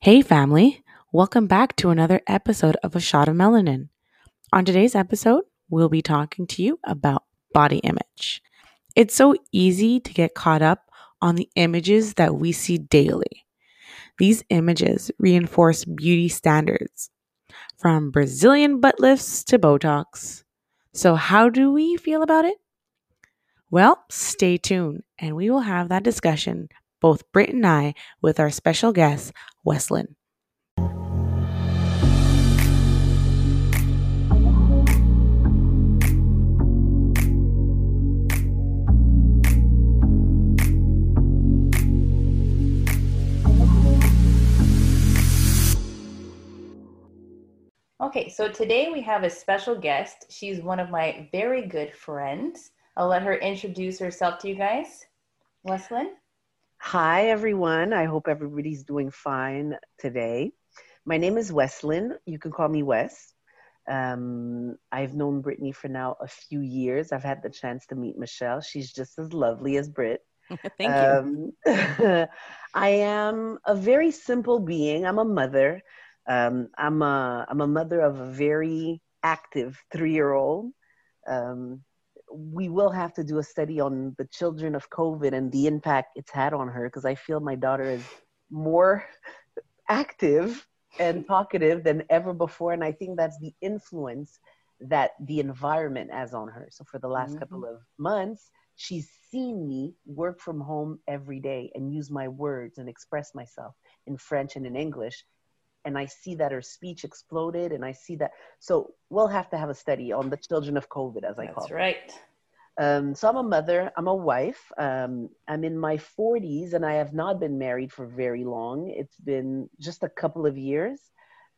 Hey, family. Welcome back to another episode of A Shot of Melanin. On today's episode, we'll be talking to you about body image. It's so easy to get caught up on the images that we see daily. These images reinforce beauty standards, from Brazilian butt lifts to Botox. So, how do we feel about it? Well, stay tuned and we will have that discussion, both Britt and I, with our special guest, Wesline. Okay, so today we have a special guest. She's one of my very good friends. I'll let her introduce herself to you guys. Wesline? Hi, everyone. I hope everybody's doing fine today. My name is Wesline. You can call me Wes. Um, I've known Brittany for now a few years. I've had the chance to meet Michelle. She's just as lovely as Britt. Thank you. Um, I am a very simple being. I'm a mother. Um, I'm a I'm a mother of a very active three year old. Um, we will have to do a study on the children of COVID and the impact it's had on her because I feel my daughter is more active and talkative than ever before, and I think that's the influence that the environment has on her. So for the last Mhm. couple of months, she's seen me work from home every day and use my words and express myself in French and in English and I see that her speech exploded, and I see that. So we'll have to have a study on the children of COVID, as I call it. That's right. Um, so I'm a mother. I'm a wife. Um, I'm in my 40s, and I have not been married for very long. It's been just a couple of years.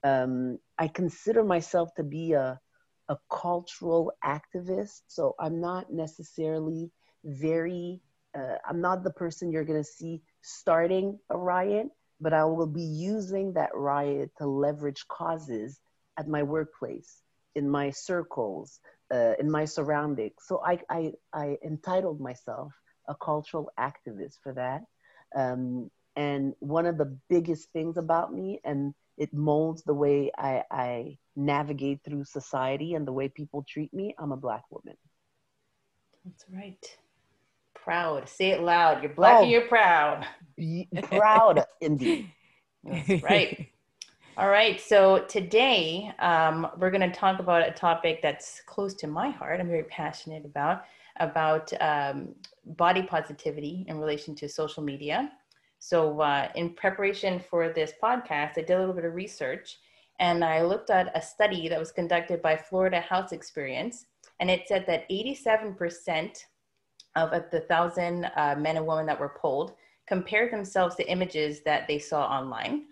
Um, I consider myself to be a a cultural activist. So I'm not necessarily very. Uh, I'm not the person you're going to see starting a riot but I will be using that riot to leverage causes at my workplace, in my circles, uh, in my surroundings. So I, I, I entitled myself a cultural activist for that. Um, and one of the biggest things about me, and it molds the way I, I navigate through society and the way people treat me, I'm a Black woman. That's right. Proud. Say it loud. You're black Oh. and you're proud. Proud, indeed. That's right. All right. So today um, we're going to talk about a topic that's close to my heart. I'm very passionate about about um, body positivity in relation to social media. So uh, in preparation for this podcast, I did a little bit of research and I looked at a study that was conducted by Florida House Experience, and it said that 87% of the thousand uh, men and women that were polled compared themselves to images that they saw online.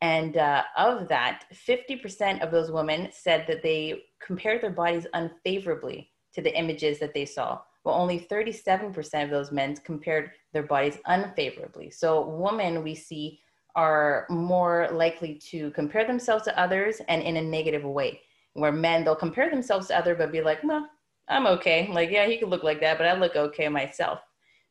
And uh, of that, 50% of those women said that they compared their bodies unfavorably to the images that they saw, while only 37% of those men compared their bodies unfavorably. So, women we see are more likely to compare themselves to others and in a negative way, where men they'll compare themselves to others but be like, well, I'm okay. Like, yeah, he could look like that, but I look okay myself.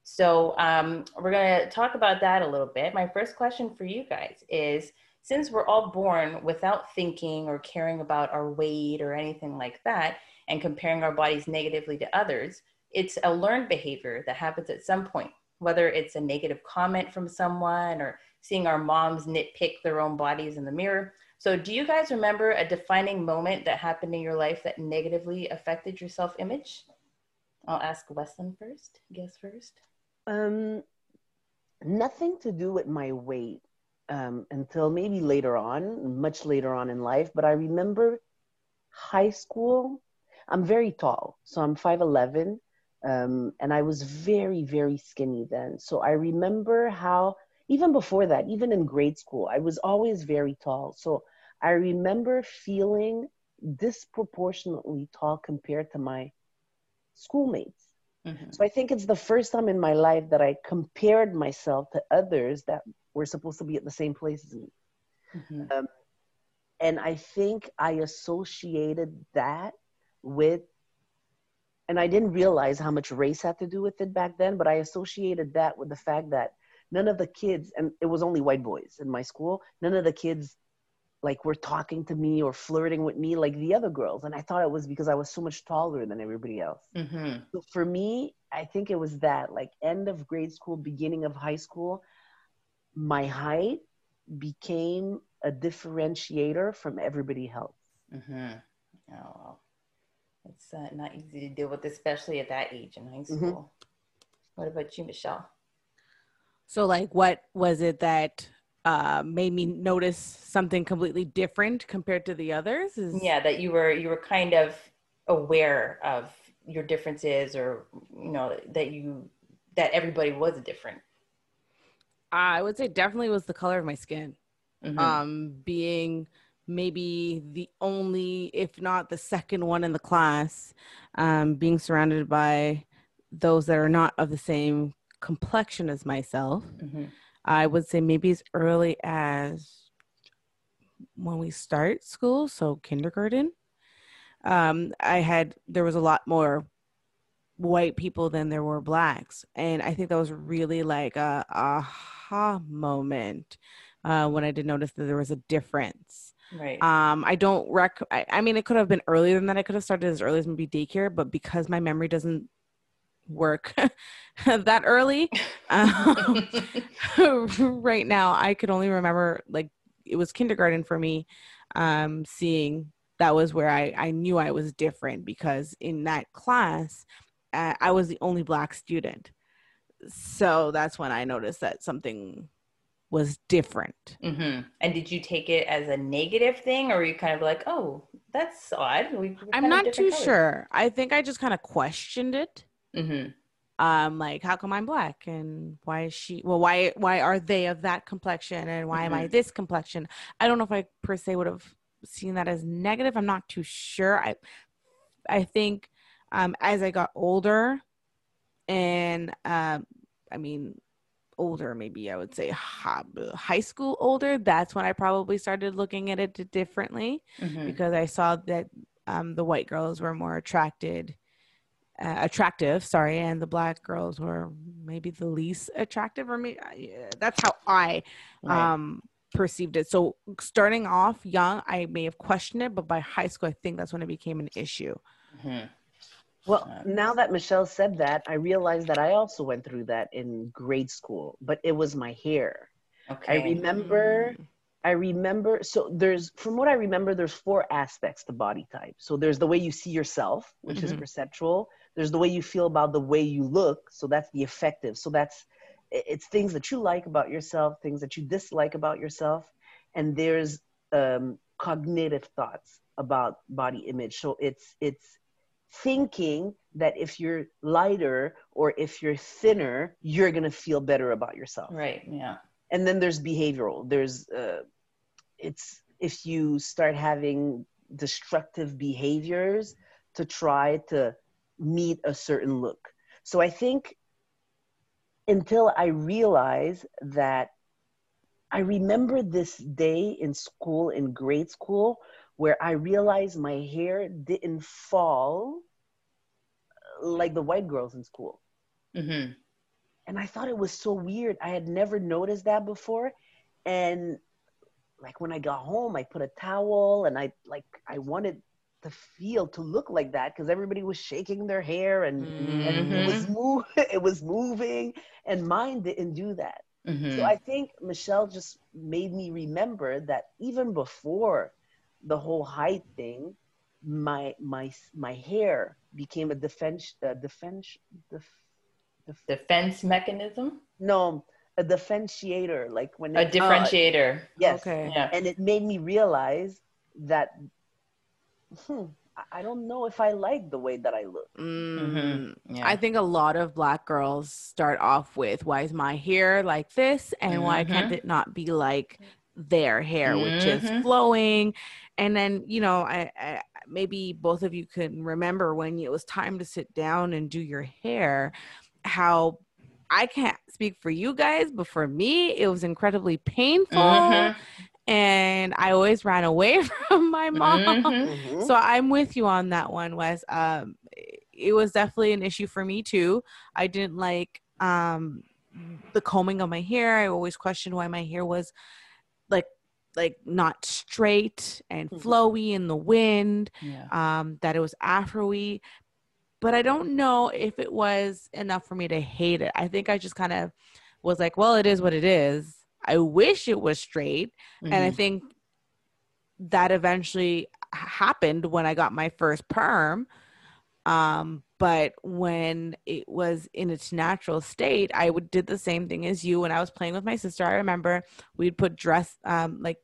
So um, we're going to talk about that a little bit. My first question for you guys is since we're all born without thinking or caring about our weight or anything like that, and comparing our bodies negatively to others, it's a learned behavior that happens at some point, whether it's a negative comment from someone or seeing our moms nitpick their own bodies in the mirror. So, do you guys remember a defining moment that happened in your life that negatively affected your self image? I'll ask Weston first. Guess first. Um, nothing to do with my weight um, until maybe later on, much later on in life. But I remember high school. I'm very tall, so I'm 5'11, um, and I was very, very skinny then. So I remember how, even before that, even in grade school, I was always very tall. So I remember feeling disproportionately tall compared to my schoolmates. Mhm. So I think it's the first time in my life that I compared myself to others that were supposed to be at the same place as me. Mhm. And I think I associated that with, and I didn't realize how much race had to do with it back then, but I associated that with the fact that none of the kids, and it was only white boys in my school, none of the kids like were talking to me or flirting with me like the other girls. And I thought it was because I was so much taller than everybody else. Mm-hmm. So for me, I think it was that like end of grade school, beginning of high school, my height became a differentiator from everybody else. Mm-hmm. Oh, well. it's uh, not easy to deal with, especially at that age in high Mhm. school. What about you, Michelle? So, like, what was it that uh, made me notice something completely different compared to the others? Is, Yeah, that you were you were kind of aware of your differences, or you know that you that everybody was different. I would say definitely was the color of my skin. Mhm. um, being maybe the only, if not the second one in the class, um, being surrounded by those that are not of the same complexion as myself. Mhm. I would say maybe as early as when we start school, so kindergarten. Um, I had there was a lot more white people than there were blacks, and I think that was really like a aha moment uh, when I did notice that there was a difference. Right. Um, I don't rec. I, I mean, it could have been earlier than that. I could have started as early as maybe daycare, but because my memory doesn't work that early, um, right now I could only remember like it was kindergarten for me. Um, seeing that was where I I knew I was different because in that class uh, I was the only black student, so that's when I noticed that something was different. hmm And did you take it as a negative thing, or were you kind of like, "Oh, that's odd"? We, I'm not too sure. I think I just kind of questioned it. Hmm Um, like how come I'm black and why is she? Well, why why are they of that complexion and why am I this complexion? I don't know if I per se would have seen that as negative. I'm not too sure. I I think um, as I got older, and um, I mean older, maybe I would say high school older. That's when I probably started looking at it differently. hmm because I saw that um, the white girls were more attracted, uh, attractive. Sorry, and the black girls were maybe the least attractive, or maybe that's how I Right. um, perceived it. So starting off young, I may have questioned it, but by high school, I think that's when it became an issue. Mhm. Well, now that Michelle said that, I realized that I also went through that in grade school, but it was my hair. Okay. I remember I remember so there's from what I remember there's four aspects to body type. So there's the way you see yourself, which is Mhm. perceptual. There's the way you feel about the way you look, so that's the affective. So that's it's things that you like about yourself, things that you dislike about yourself, and there's um, cognitive thoughts about body image. So it's it's thinking that if you're lighter or if you're thinner, you're gonna feel better about yourself Right. Yeah. and then there's behavioral there's uh, it's if you start having destructive behaviors to try to meet a certain look so i think until i realized that i remember this day in school in grade school where i realized my hair didn't fall like the white girls in school hmm and I thought it was so weird. I had never noticed that before. And like when I got home, I put a towel and I like I wanted to feel to look like that because everybody was shaking their hair and, and it was move it was moving and mine didn't do that. hmm So I think Michelle just made me remember that even before the whole height thing, my my my hair became a defense uh, defense def, def, Defense mechanism. no a differentiator like when A it, differentiator. yes Okay. Yeah. and it made me realize that hmm, I- I don't know if I like the way that I look. Mm, Yeah. I think a lot of black girls start off with why is my hair like this and why can't it not be like their hair which is Mhm. flowing and then you know I, I maybe both of you can remember when it was time to sit down and do your hair how I can't speak for you guys but for me it was incredibly painful Mhm. And I always ran away from my mom Mhm. so I'm with you on that one, Wes. Um, it was definitely an issue for me too. I didn't like um, the combing of my hair. I always questioned why my hair was like like not straight and Mhm. flowy in the wind Yeah. um, that it was afro-y but i don't know if it was enough for me to hate it i think i just kind of was like well it is what it is i wish it was straight and i Mhm. think that eventually happened when i got my first perm um but when it was in its natural state i would did the same thing as you when i was playing with my sister i remember we'd put dress um like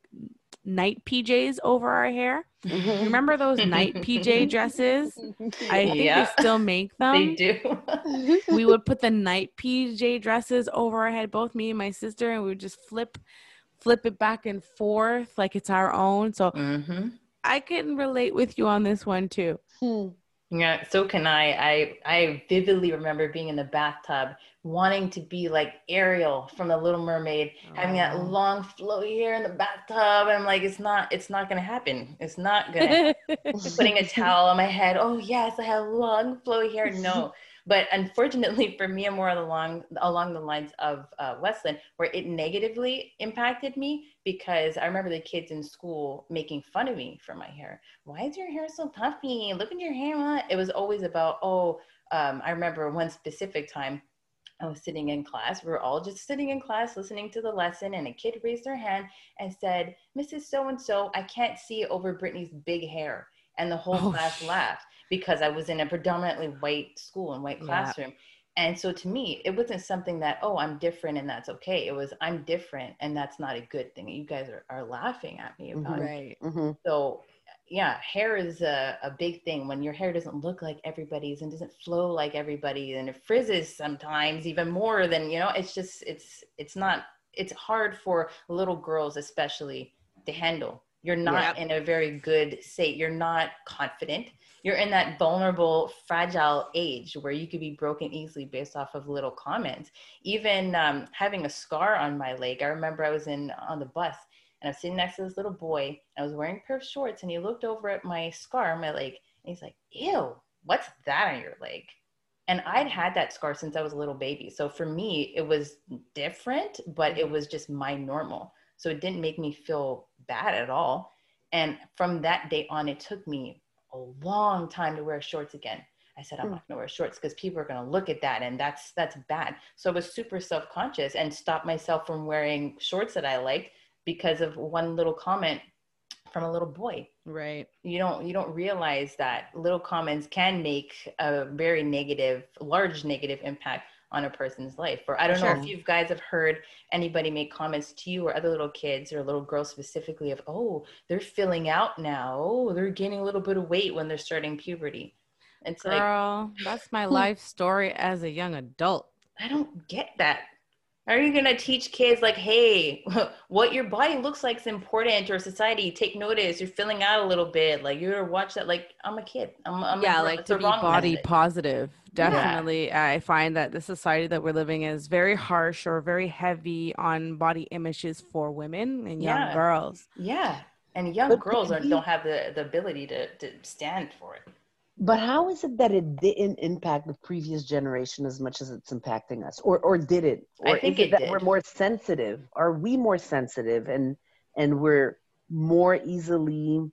night pjs over our hair Mhm. remember those night pj dresses i think Yeah. they still make them they do. we would put the night PJ dresses over our head, both me and my sister, and we would just flip flip it back and forth like it's our own. So hmm I can relate with you on this one too. Hmm. Yeah, so can I. I I vividly remember being in the bathtub, wanting to be like Ariel from The Little Mermaid, having that Oh. long flowy hair in the bathtub, and I'm like, it's not, it's not gonna happen. It's not gonna. Putting a towel on my head. Oh yes, I have long flowy hair. No, but unfortunately for me, I'm more along along the lines of uh, Westland, where it negatively impacted me because I remember the kids in school making fun of me for my hair. Why is your hair so puffy? Look at your hair. It was always about oh. Um, I remember one specific time I was sitting in class. We were all just sitting in class listening to the lesson, and a kid raised their hand and said, Mrs. So and so, I can't see over Brittany's big hair. And the whole Oh, class laughed because I was in a predominantly white school and white Yeah. classroom. And so to me, it wasn't something that, oh, I'm different and that's okay. It was, I'm different and that's not a good thing. You guys are, are laughing at me about it. right. Mhm. So yeah, hair is a, a big thing when your hair doesn't look like everybody's and doesn't flow like everybody and it frizzes sometimes even more than, you know, it's just, it's, it's not, it's hard for little girls especially to handle. You're not in a very good state. You're not confident. You're in that vulnerable, fragile age where you could be broken easily based off of little comments. Even um, having a scar on my leg. I remember I was in on the bus and I was sitting next to this little boy. And I was wearing a pair of shorts, and he looked over at my scar on my leg, and he's like, "Ew, what's that on your leg?" And I'd had that scar since I was a little baby, so for me, it was different, but it was just my normal. So it didn't make me feel bad at all. And from that day on, it took me a long time to wear shorts again. I said I'm Hmm. not gonna wear shorts because people are gonna look at that, and that's that's bad. So I was super self conscious and stopped myself from wearing shorts that I liked because of one little comment from a little boy Right. you don't you don't realize that little comments can make a very negative large negative impact on a person's life or i don't know if you guys have heard anybody make comments to you or other little kids or little girls specifically of oh they're filling out now oh they're gaining a little bit of weight when they're starting puberty it's like Girl, that's my hmm. life story as a young adult. I don't get that. Are you gonna teach kids like, hey, what your body looks like is important, or society take notice? You're filling out a little bit. Like you're gonna watch that. Like I'm a kid. I'm, I'm a yeah, girl. like to be body message. positive. Yeah. Definitely. I find that the society that we're living in is very harsh or very heavy on body images for women and young Yeah. girls. Yeah, and young But girls are, don't have the, the ability to, to stand for it. But how is it that it didn't impact the previous generation as much as it's impacting us, or or did it? I think is it that did. we're more sensitive? Are we more sensitive, and and we're more easily?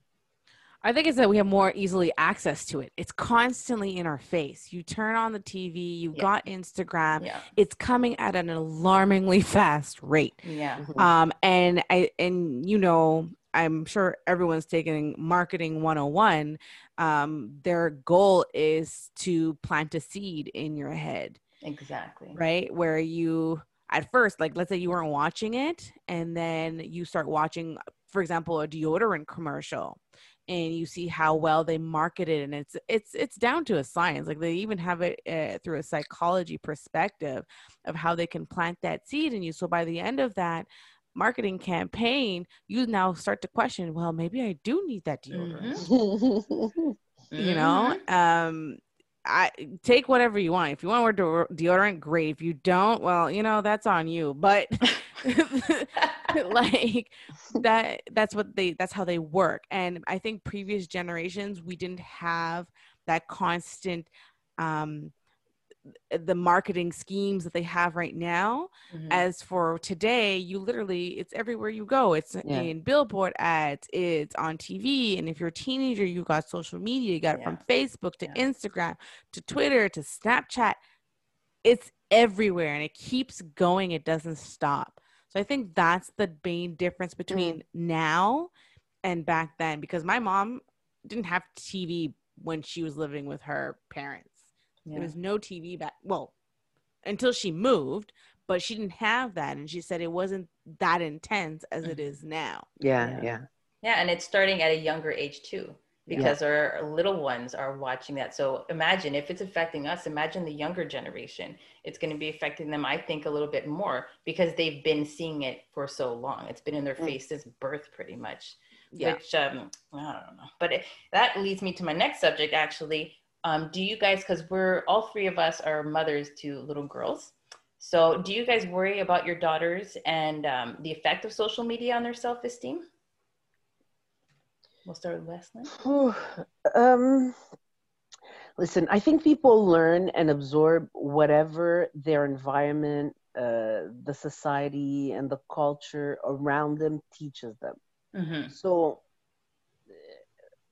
I think it's that we have more easily access to it. It's constantly in our face. You turn on the TV, you Yeah. got Instagram. Yeah, It's coming at an alarmingly fast rate. yeah, um and i and you know i'm sure everyone's taking marketing 101 um their goal is to plant a seed in your head. Exactly. right? Where you at first like let's say you weren't watching it and then you start watching for example a deodorant commercial and you see how well they market it and it's it's it's down to a science. Like they even have it uh, through a psychology perspective of how they can plant that seed in you. So by the end of that marketing campaign you now start to question well maybe i do need that deodorant. Mhm. you know Mhm. um i take whatever you want. If you want to wear deodorant great. If you don't well you know that's on you. But like that that's what they that's how they work. And i think previous generations we didn't have that constant um the marketing schemes that they have right now Mhm. as for today you literally it's everywhere you go it's Yeah. in billboard ads it's on tv and if you're a teenager you got social media you got it from facebook to Yeah. instagram to twitter to snapchat it's everywhere and it keeps going it doesn't stop so i think that's the main difference between now and back then because my mom didn't have tv when she was living with her parents Yeah. there was no TV back. Well, until she moved, but she didn't have that, and she said it wasn't that intense as it Mhm. now. Yeah, Yeah. yeah. Yeah, and it's starting at a younger age too, because our little ones are watching that. So imagine if it's affecting us, imagine the younger generation. It's going to be affecting them, I think, a little bit more because they've been seeing it for so long. It's been in their Mm. face since birth, pretty much. Yeah. Which um, I don't know, but it, that leads me to my next subject. Actually, um, do you guys? Because we're all three of us are mothers to little girls. So, do you guys worry about your daughters and um, the effect of social media on their self-esteem? We'll start with Wesley. Um, listen, I think people learn and absorb whatever their environment, uh, the society, and the culture around them teaches them. Mm-hmm. So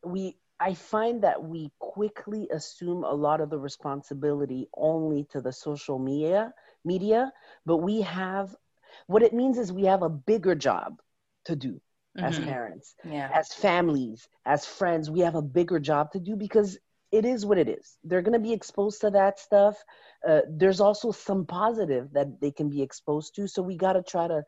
we I find that we quickly assume a lot of the responsibility only to the social media media, but we have what it means is we have a bigger job to do as Mhm. parents, Yeah. as families, as friends. We have a bigger job to do because it is what it is. They're going to be exposed to that stuff. Uh, there's also some positive that they can be exposed to. So we got to try to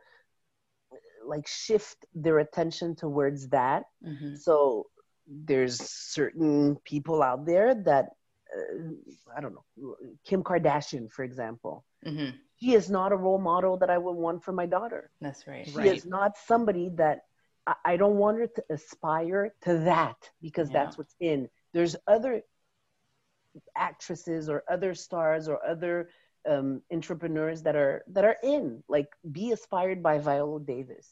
like shift their attention towards that. Mm-hmm. So there's certain people out there that uh, I don't know, Kim Kardashian, for example. Mm-hmm. She is not a role model that I would want for my daughter. That's right. She Right. is not somebody that I, I don't want her to aspire to that because Yeah. that's what's in. There's other actresses or other stars or other um, entrepreneurs that are that are in like be aspired by Viola Davis.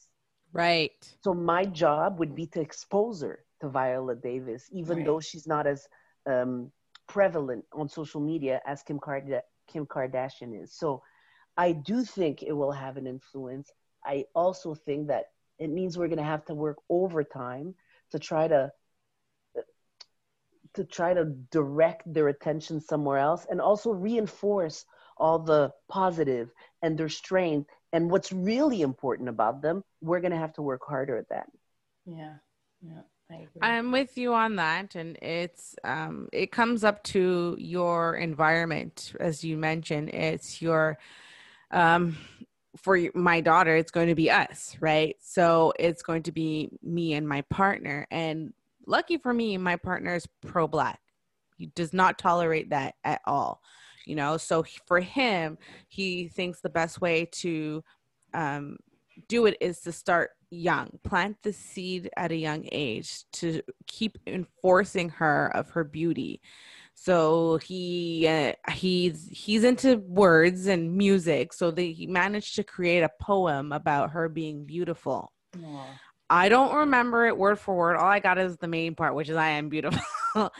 Right. So my job would be to expose her to Viola Davis, even Right. though she's not as um, prevalent on social media as Kim, Card- Kim Kardashian is. So I do think it will have an influence. I also think that it means we're going to have to work overtime to try to to try to direct their attention somewhere else and also reinforce all the positive and their strength and what's really important about them we're going to have to work harder at that Yeah. Yeah. I'm with you on that, and it's um, it comes up to your environment, as you mentioned. It's your um, for my daughter, it's going to be us, right? So it's going to be me and my partner, and lucky for me, my partner is pro-black. He does not tolerate that at all, you know. So for him, he thinks the best way to um, do it is to start young plant the seed at a young age to keep enforcing her of her beauty. So he uh, he's he's into words and music. So they, he managed to create a poem about her being beautiful. Aw. i don't remember it word for word. All i got is the main part which is i am beautiful.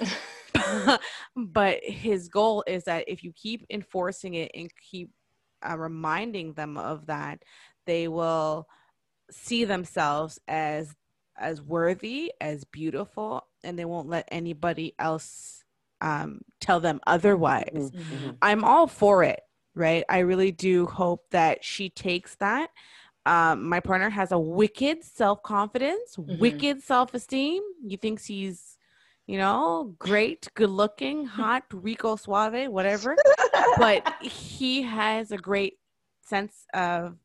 But his goal is that if you keep enforcing it and keep uh, reminding them of that they will see themselves as as worthy as beautiful and they won't let anybody else um, tell them otherwise. Mhm. i'm all for it right? I really do hope that she takes that. Um, my partner has a wicked self-confidence Mhm. wicked self-esteem. He thinks he's you know great good looking hot rico suave whatever. But he has a great sense of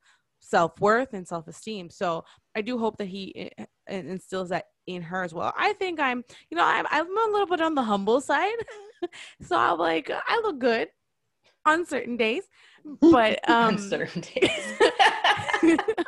self-worth and self-esteem. So i do hope that he instills that in her as well. I think i'm you know i'm, I'm a little bit on the humble side. So i'm like i look good on certain days but um On certain days.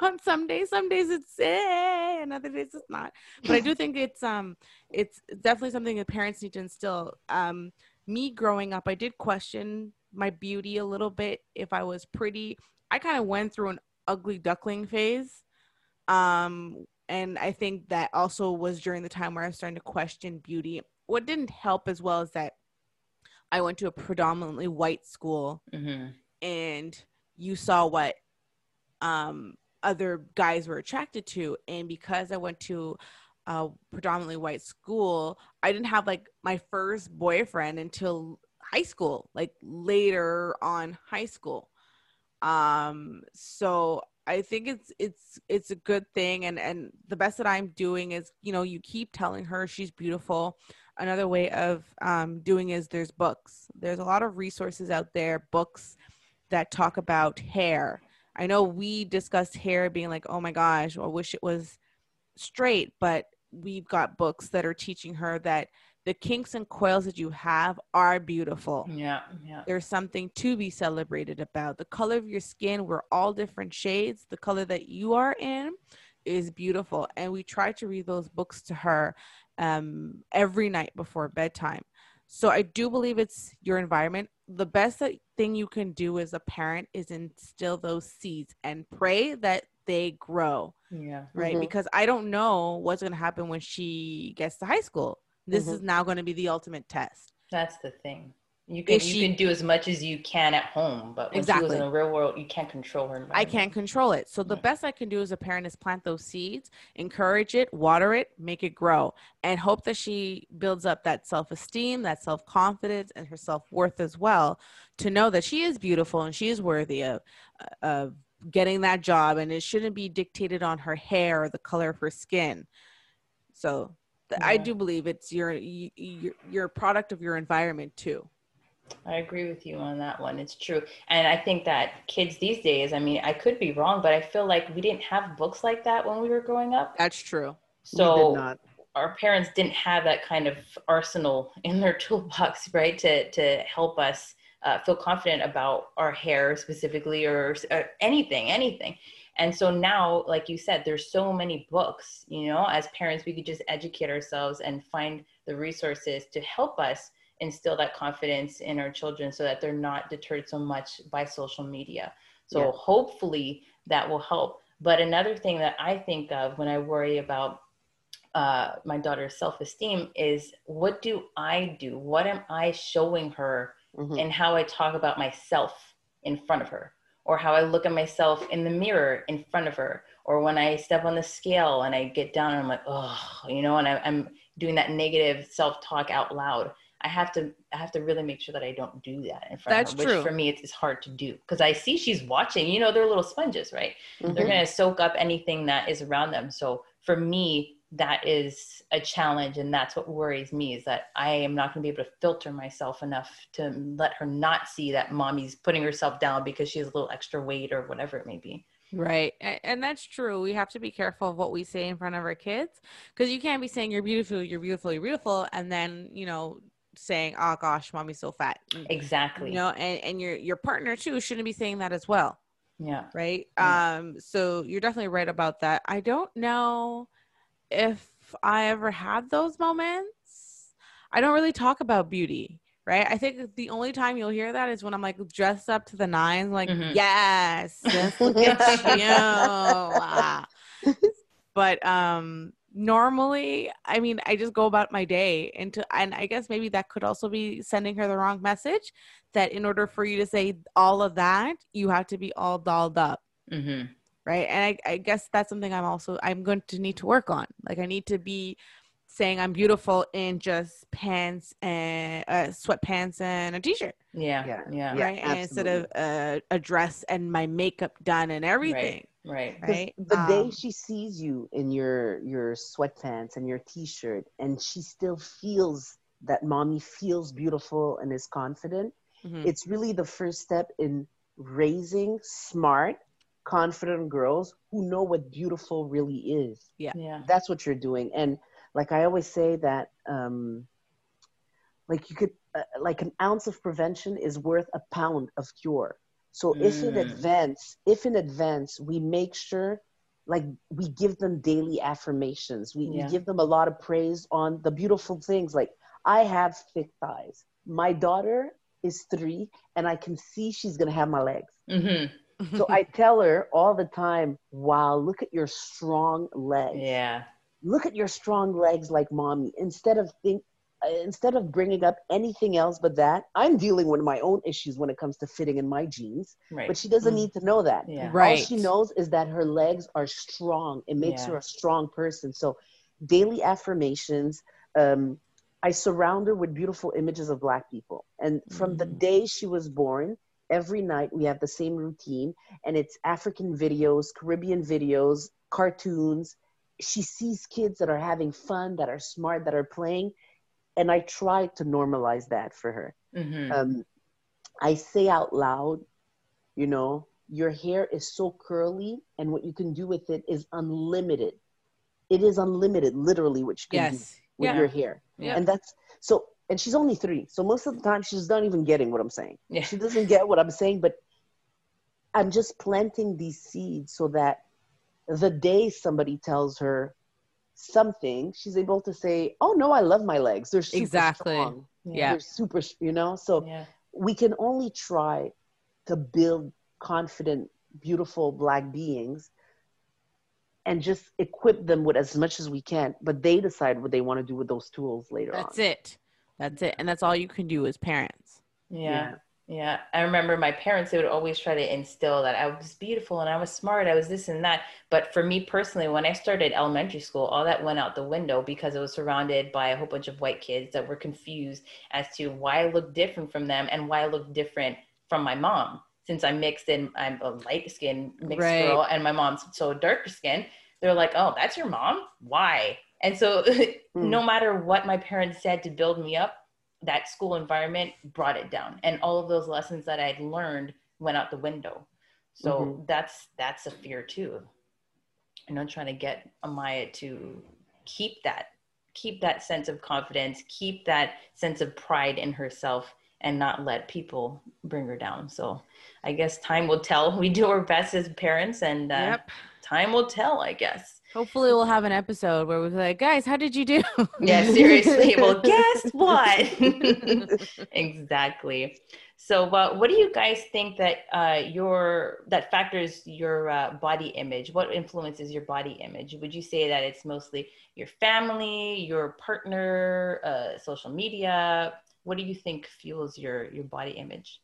on some days some days it's eh, and other days it's not. But i do think it's um it's definitely something that parents need to instill. Um me growing up i did question my beauty a little bit if i was pretty. I kind of went through an ugly duckling phase um and i think that also was during the time where i was starting to question beauty what didn't help as well is that I went to a predominantly white school hmm and you saw what um, other guys were attracted to. And because I went to a predominantly white school, I didn't have like my first boyfriend until high school, like later on high school. Um, so I think it's it's it's a good thing and and the best that I'm doing is, you know, you keep telling her she's beautiful. Another way of um, doing is there's books. There's a lot of resources out there, books that talk about hair. I know we discussed hair being like, oh my gosh, I wish it was straight, but we've got books that are teaching her that the kinks and coils that you have are beautiful. Yeah, yeah. There's something to be celebrated about. The color of your skin, we're all different shades. The color that you are in is beautiful. And we try to read those books to her um, every night before bedtime. So I do believe it's your environment. The best thing you can do as a parent is instill those seeds and pray that they grow, Yeah. right? Mhm. Because I don't know what's going to happen when she gets to high school. This Mhm. is now going to be the ultimate test. That's the thing. You can she- you can do as much as you can at home, but when she Exactly. was in the real world, you can't control her I can't control it. So the Yeah. best I can do as a parent is plant those seeds, encourage it, water it, make it grow, and hope that she builds up that self-esteem, that self-confidence, and her self-worth as well to know that she is beautiful and she is worthy of of getting that job and it shouldn't be dictated on her hair or the color of her skin. So th- I do believe it's your you, you're, you're a product of your environment too. I agree with you on that one. It's true. And I think that kids these days, I mean, I could be wrong, but I feel like we didn't have books like that when we were growing up. That's true. we So did not. our parents didn't have that kind of arsenal in their toolbox, right? To to help us uh, feel confident about our hair specifically or, or anything, anything. And so now, like you said, there's so many books, you know, as parents, we could just educate ourselves and find the resources to help us instill that confidence in our children so that they're not deterred so much by social media. So Yeah. hopefully that will help. But another thing that I think of when I worry about uh, my daughter's self-esteem is what do I do? What am I showing her Mhm. and how I talk about myself in front of her, or how I look at myself in the mirror in front of her, or when I step on the scale and I get down and I'm like, oh, you know, and I, I'm doing that negative self-talk out loud. I have to, I have to really make sure that I don't do that in front That's of her, true. which for me it's, it's hard to do because I see she's watching. You know, they're little sponges, right? They're Mhm. going to soak up anything that is around them. So for me, that is a challenge, and that's what worries me is that I am not going to be able to filter myself enough to let her not see that mommy's putting herself down because she has a little extra weight or whatever it may be. Right. And that's true. We have to be careful of what we say in front of our kids because you can't be saying you're beautiful, you're beautiful, you're beautiful, and then, you know, saying, oh gosh, mommy's so fat. Exactly. You know, and, and your your partner too shouldn't be saying that as well. Yeah. Right. Yeah. Um, so you're definitely right about that. I don't know if I ever had those moments. I don't really talk about beauty. Right. I think the only time you'll hear that is when I'm like dressed up to the nines, like, Mhm. yes, just look at you. But um normally i mean i just go about my day into and i guess maybe that could also be sending her the wrong message that in order for you to say all of that you have to be all dolled up hmm right and I, I guess that's something i'm also i'm going to need to work on like i need to be saying i'm beautiful in just pants and uh, sweatpants and a t-shirt Yeah. Yeah. Yeah. Yeah, right and instead of uh, a dress and my makeup done and everything right right The day Um, she sees you in your your sweatpants and your t-shirt, and she still feels that mommy feels beautiful and is confident, mhm. it's really the first step in raising smart, confident girls who know what beautiful really is. Yeah. yeah. That's what you're doing. And like I always say that, um, like you could, uh, like an ounce of prevention is worth a pound of cure. So if in Mm. advance, if in advance we make sure, like we give them daily affirmations, we, Yeah. we give them a lot of praise on the beautiful things. Like I have thick thighs. My daughter is three, and I can see she's gonna have my legs. hmm So I tell her all the time, "Wow, look at your strong legs. Yeah. Look at your strong legs, like mommy." Instead of think, uh, instead of bringing up anything else but that, I'm dealing with my own issues when it comes to fitting in my jeans. Right. But she doesn't Mm. need to know that. yeah. Right. All she knows is that her legs are strong. It makes Yeah. her a strong person. So, daily affirmations. Um, I surround her with beautiful images of Black people. And from the Mhm. day she was born, every night we have the same routine, and it's African videos, Caribbean videos, cartoons. She sees kids that are having fun, that are smart, that are playing. And I try to normalize that for her Mhm. um, I say out loud, you know, your hair is so curly, and what you can do with it is unlimited. It is unlimited, literally, what you can do Yes. with Yeah. your hair. Yeah. And that's so, and she's only three. So most of the time, she's not even getting what I'm saying. Yeah. She doesn't get what I'm saying, but I'm just planting these seeds so that the day somebody tells her something, she's able to say, Oh, no, I love my legs. They're super Exactly. strong. Yeah. They're super, you know? So, Yeah. we can only try to build confident, beautiful black beings and just equip them with as much as we can. But they decide what they want to do with those tools later That's on. it. That's it. And that's all you can do as parents. Yeah. Yeah. I remember my parents, they would always try to instill that I was beautiful and I was smart, I was this and that. But for me personally, when I started elementary school, all that went out the window because I was surrounded by a whole bunch of white kids that were confused as to why I looked different from them and why I looked different from my mom. Since I'm mixed and I'm a light skinned mixed Right. girl and my mom's so darker skin, they're like, oh, that's your mom? Why? And so no matter what my parents said to build me up, that school environment brought it down. And all of those lessons that i'd learned went out the window. So Mhm. that's that's a fear too. You know trying to get amaya to keep that keep that sense of confidence keep that sense of pride in herself and not let people bring her down. So i guess time will tell. We do our best as parents and uh, time will tell i guess Hopefully, we'll have an episode where we're like, guys, how did you do? yeah seriously well guess what? Exactly. So uh, what do you guys think that uh, your that factors your uh, body image? What influences your body image? Would you say that it's mostly your family your partner uh, social media? What do you think fuels your your body image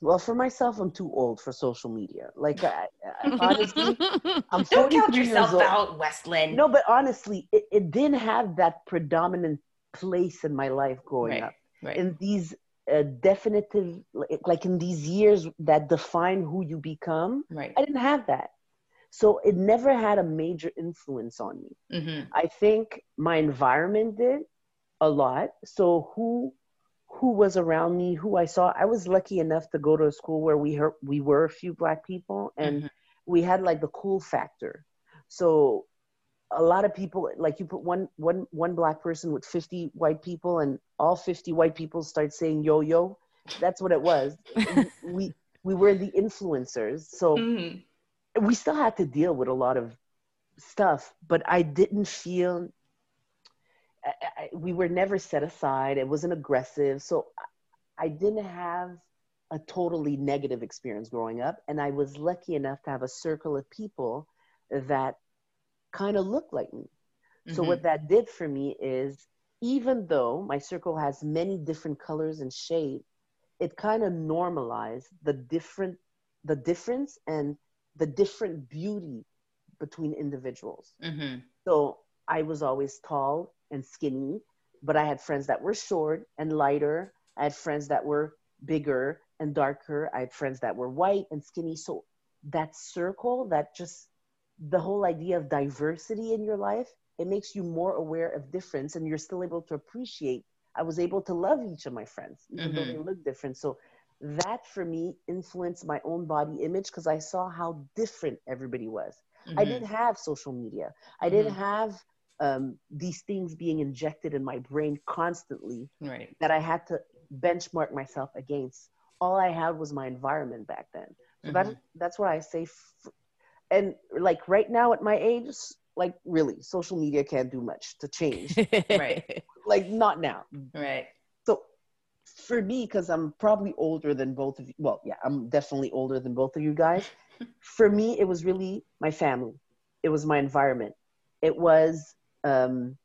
Well, for myself, I'm too old for social media. Like, I, I, honestly, I'm don't count 43 years yourself out westland No, but honestly, it, it didn't have that predominant place in my life growing Right, up. right In these uh, definitive, like, like in these years that define who you become, right I didn't have that. So it never had a major influence on me. hmm I think my environment did a lot. So who who was around me, who I saw, I was lucky enough to go to a school where we heard, we were a few black people and Mhm. we had like the cool factor. So a lot of people like you put one one one black person with 50 white people and all 50 white people start saying yo yo. That's what it was. we we were the influencers. So hmm we still had to deal with a lot of stuff, but I didn't feel I, I, we were never set aside. It wasn't aggressive, so I, I didn't have a totally negative experience growing up, and I was lucky enough to have a circle of people that kind of looked like me. So what that did for me is, even though my circle has many different colors and shades, it kind of normalized the different, the difference and the different beauty between individuals. hmm So I was always tall and skinny, but I had friends that were short and lighter. I had friends that were bigger and darker. I had friends that were white and skinny. So that circle, that just the whole idea of diversity in your life, it makes you more aware of difference and you're still able to appreciate. I was able to love each of my friends, even though Mhm. they look different. So that for me influenced my own body image because I saw how different everybody was. I Mhm. didn't have social media. I didn't have um, these things being injected in my brain constantly right that I had to benchmark myself against. All I had was my environment back then. So that, that's what I say. F- and like right now at my age, like really, social media can't do much to change. Right. like not now. right So for me, because I'm probably older than both of you. Well, yeah, I'm definitely older than both of you guys. for me, it was really my family. It was my environment. It was um,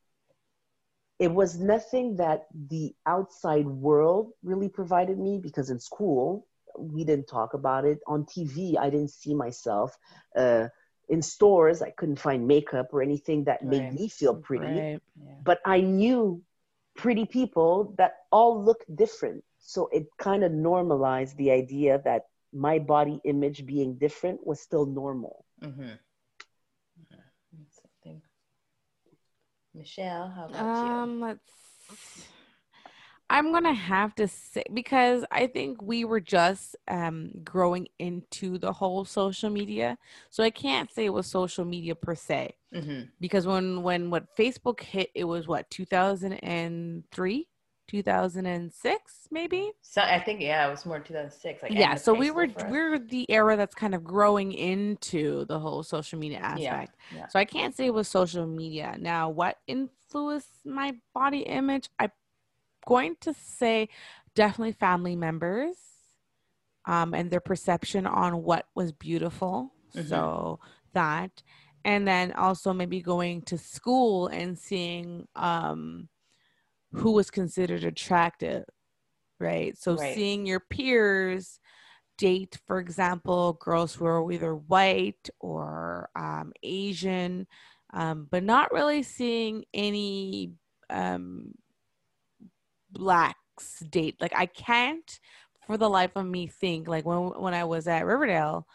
it was nothing that the outside world really provided me because in school we didn't talk about it on tv i didn't see myself uh, in stores i couldn't find makeup or anything that made me feel pretty Right. Yeah. but i knew pretty people that all looked different so it kind of normalized the idea that my body image being different was still normal Mm-hmm. Something. Michelle, how about Um, let's. I'm gonna have to say because I think we were just um growing into the whole social media, so I can't say it was social media per se. Mm-hmm. Because when when what Facebook hit, it was what 2003, 2006, maybe. So I think yeah, it was more 2006. Like yeah, so we were we're the era that's kind of growing into the whole social media aspect. yeah. So I can't say it was social media. Now, what influenced my body image? I'm going to say definitely family members um, and their perception on what was beautiful. Mhm. So that. And then also maybe going to school and seeing um, who was considered attractive, right? So Right. seeing your peers date, for example, girls who are either white or um, Asian, um, but not really seeing any um, blacks date. Like I can't, for the life of me, think like when when I was at Riverdale,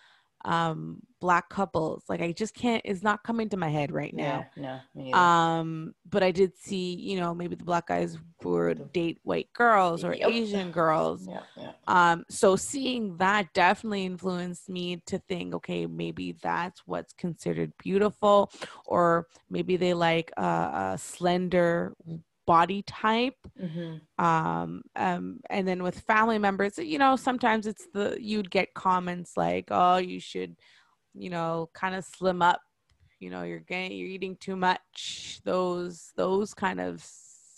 um, black couples. Like I just can't. It's not coming to my head right now. Yeah, no. Um, but I did see, you know, maybe the black guys would date white girls or Yep. Asian girls. yeah, yeah. Um, so seeing that definitely influenced me to think, okay, maybe that's what's considered beautiful, or maybe they like a, a slender body type. Mm-hmm. Um, um, and then with family members, you know, sometimes it's the you'd get comments like, "Oh, you should, you know, kind of slim up. You know, you're getting, you're eating too much." Those, those kind of,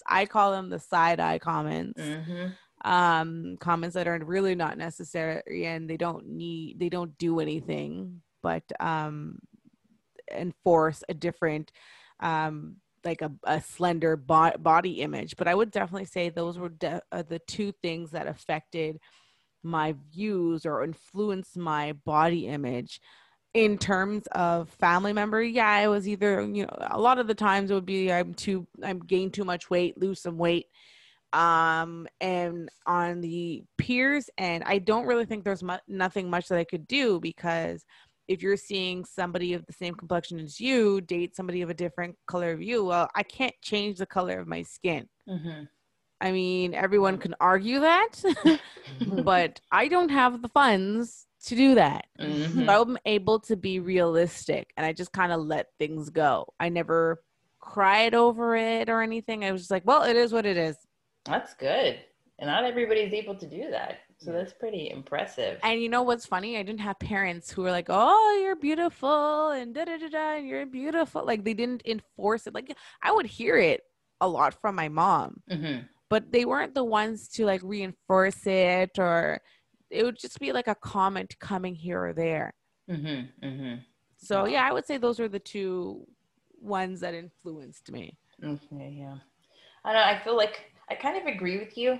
I call them the side eye comments Mm-hmm. um comments that are really not necessary and they don't need they don't do anything but um enforce a different um like a, a slender bo- body image but i would definitely say those were de- uh, the two things that affected my views or influenced my body image. In terms of family member yeah it was either you know a lot of the times it would be i'm too i'm gained too much weight lose some weight. Um and on the peers and i don't really think there's mu- nothing much that i could do because if you're seeing somebody of the same complexion as you date somebody of a different color of you well i can't change the color of my skin Mm-hmm. i mean everyone can argue that but i don't have the funds to do that Mhm. so i'm able to be realistic and i just kind of let things go i never cried over it or anything i was just like well it is what it is That's good. And not everybody's able to do that. So that's pretty impressive. And you know what's funny? I didn't have parents who were like, "Oh, you're beautiful," and da da da da, and you're beautiful. Like they didn't enforce it. Like I would hear it a lot from my mom, mm-hmm. but they weren't the ones to like reinforce it, or it would just be like a comment coming here or there. Mm-hmm. Mm-hmm. So Wow. yeah, I would say those are the two ones that influenced me. Okay, yeah. I don't know. I feel like I kind of agree with you.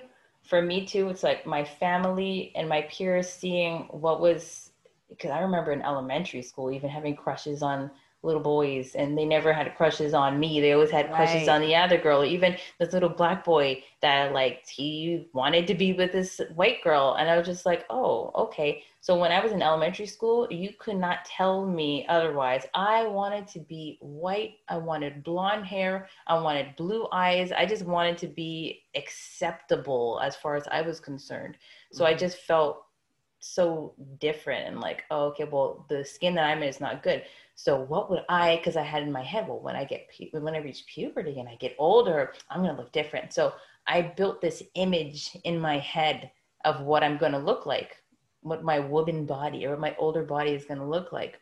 For me too, it's like my family and my peers seeing what was because I remember in elementary school even having crushes on little boys and they never had crushes on me. They always had crushes Right. on the other girl. Even this little black boy that I liked, he wanted to be with this white girl. And I was just like, oh, okay. So when I was in elementary school, you could not tell me otherwise. I wanted to be white. I wanted blonde hair. I wanted blue eyes. I just wanted to be acceptable as far as I was concerned. So I Mhm. just felt so different and like, oh, okay, well, the skin that I'm in is not good. So what would I? Because I had in my head, well, when I get when I reach puberty and I get older, I'm gonna look different. So I built this image in my head of what I'm gonna look like, what my woman body or my older body is gonna look like,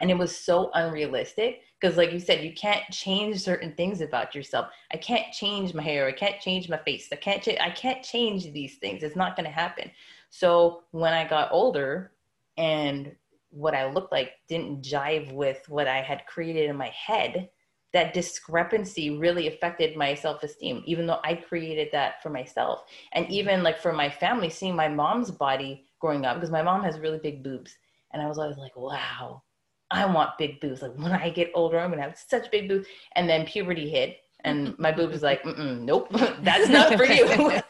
and it was so unrealistic because, like you said, you can't change certain things about yourself. I can't change my hair. I can't change my face. I can't. Ch- I can't change these things. It's not gonna happen. So when I got older and what I looked like didn't jive with what I had created in my head, that discrepancy really affected my self-esteem even though i created that for myself and even like for my family seeing my mom's body growing up because my mom has really big boobs and i was always like wow i want big boobs like when i get older i'm gonna have such big boobs and then puberty hit and my boob was like, nope, that's not for you.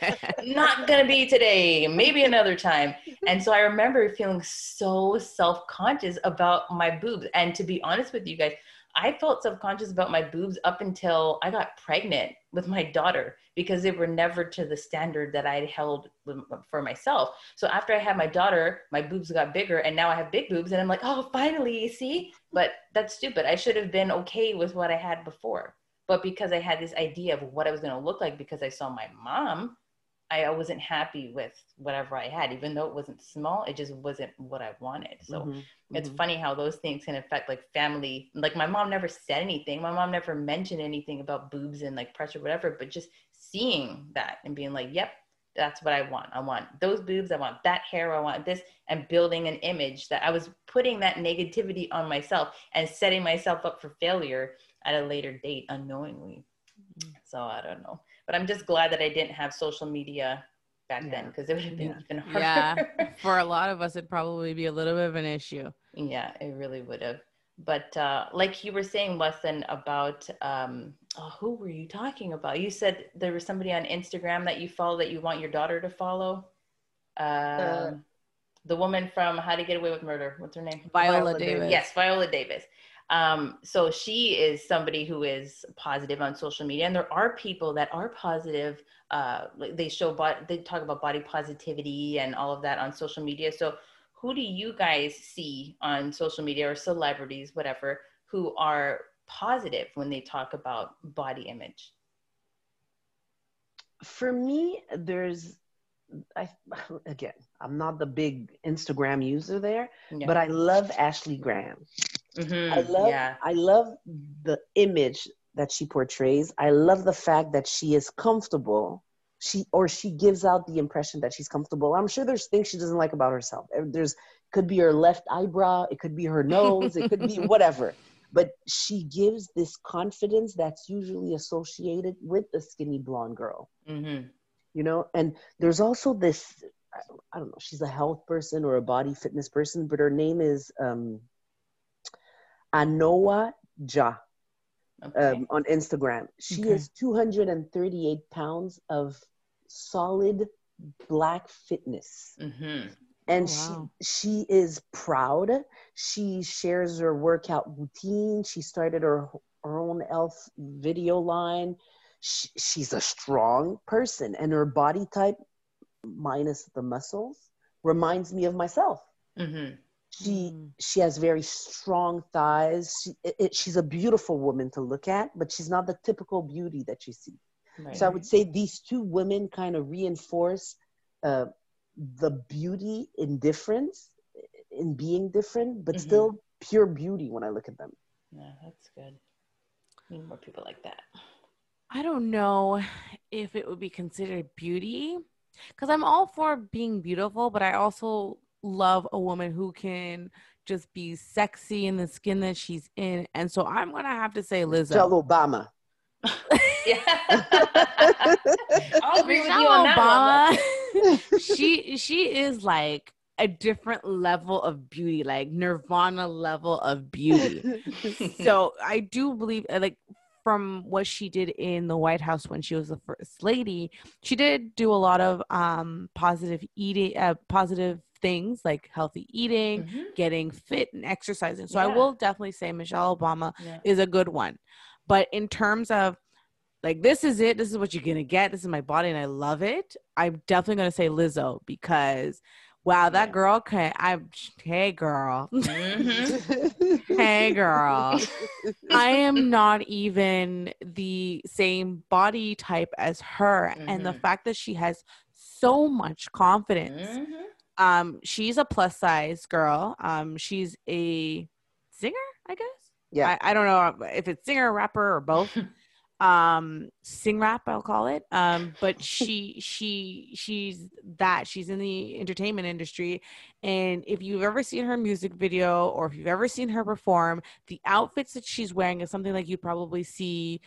not gonna be today, maybe another time. And so I remember feeling so self conscious about my boobs. And to be honest with you guys, I felt self conscious about my boobs up until I got pregnant with my daughter because they were never to the standard that I held for myself. So after I had my daughter, my boobs got bigger and now I have big boobs and I'm like, oh, finally, you see? But that's stupid. I should have been okay with what I had before. But because I had this idea of what I was going to look like because I saw my mom, I wasn't happy with whatever I had, even though it wasn't small. It just wasn't what I wanted. So mm-hmm. it's mm-hmm. funny how those things can affect like family. Like my mom never said anything. My mom never mentioned anything about boobs and like pressure, whatever. But just seeing that and being like, "Yep, that's what I want. I want those boobs. I want that hair. I want this," and building an image that I was putting that negativity on myself and setting myself up for failure at a later date unknowingly. Mm-hmm. So I don't know. But I'm just glad that I didn't have social media back yeah. then because it would have been yeah. even harder. Yeah. For a lot of us, it'd probably be a little bit of an issue. Yeah, it really would have. But uh, like you were saying, Wesline, about um, oh, who were you talking about? You said there was somebody on Instagram that you follow that you want your daughter to follow. Uh, uh, the woman from How to Get Away with Murder. What's her name? Viola, Viola Davis. Davis. Yes, Viola Davis. Um, so she is somebody who is positive on social media, and there are people that are positive. Uh, they show, but they talk about body positivity and all of that on social media. So, who do you guys see on social media or celebrities, whatever, who are positive when they talk about body image? For me, there's I again, I'm not the big Instagram user there, but I love Ashley Graham. Mm-hmm. I love yeah. I love the image that she portrays. I love the fact that she is comfortable. She or she gives out the impression that she's comfortable. I'm sure there's things she doesn't like about herself. There's could be her left eyebrow, it could be her nose, it could be whatever. But she gives this confidence that's usually associated with the skinny blonde girl. Mm-hmm. You know, and there's also this I don't know, she's a health person or a body fitness person, but her name is um, Anoa Ja okay. um, on Instagram. She okay. is 238 pounds of solid black fitness. Mm-hmm. And oh, wow. she she is proud. She shares her workout routine. She started her her own health video line. She, she's a strong person, and her body type, minus the muscles, reminds me of myself. Mm-hmm she mm. she has very strong thighs she, it, she's a beautiful woman to look at but she's not the typical beauty that you see right. so i would say these two women kind of reinforce uh, the beauty in difference in being different but mm-hmm. still pure beauty when i look at them yeah that's good need more people like that i don't know if it would be considered beauty because i'm all for being beautiful but i also love a woman who can just be sexy in the skin that she's in. And so I'm gonna have to say Lizzo. Tell Obama. yeah. I'll agree with you on Obama, that one. she she is like a different level of beauty, like Nirvana level of beauty. so I do believe like from what she did in the White House when she was the first lady, she did do a lot of um, positive eating, uh, positive things like healthy eating, mm-hmm. getting fit, and exercising. So yeah. I will definitely say Michelle Obama yeah. is a good one. But in terms of like this is it, this is what you're gonna get. This is my body, and I love it. I'm definitely gonna say Lizzo because wow, that yeah. girl can. I hey girl, mm-hmm. hey girl. I am not even the same body type as her, mm-hmm. and the mm-hmm. fact that she has so much confidence. Mm-hmm. Um, she's a plus size girl. Um, she's a singer, I guess. Yeah. I, I don't know if it's singer, rapper, or both. um sing rap i'll call it um but she she she's that she's in the entertainment industry and if you've ever seen her music video or if you've ever seen her perform the outfits that she's wearing is something like you'd probably see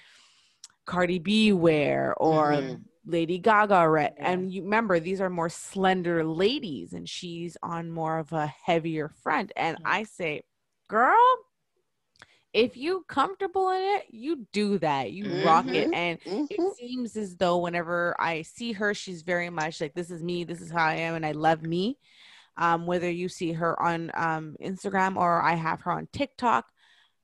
cardi b wear or Mhm. Lady gaga wear. Yeah. and you remember these are more slender ladies and she's on more of a heavier front and Mhm. i say girl if you comfortable in it you do that you rock it Mhm. and Mhm. it seems as though whenever I see her, she's very much like, this is me, this is how I am, and I love me. Um, whether you see her on um, Instagram or I have her on TikTok,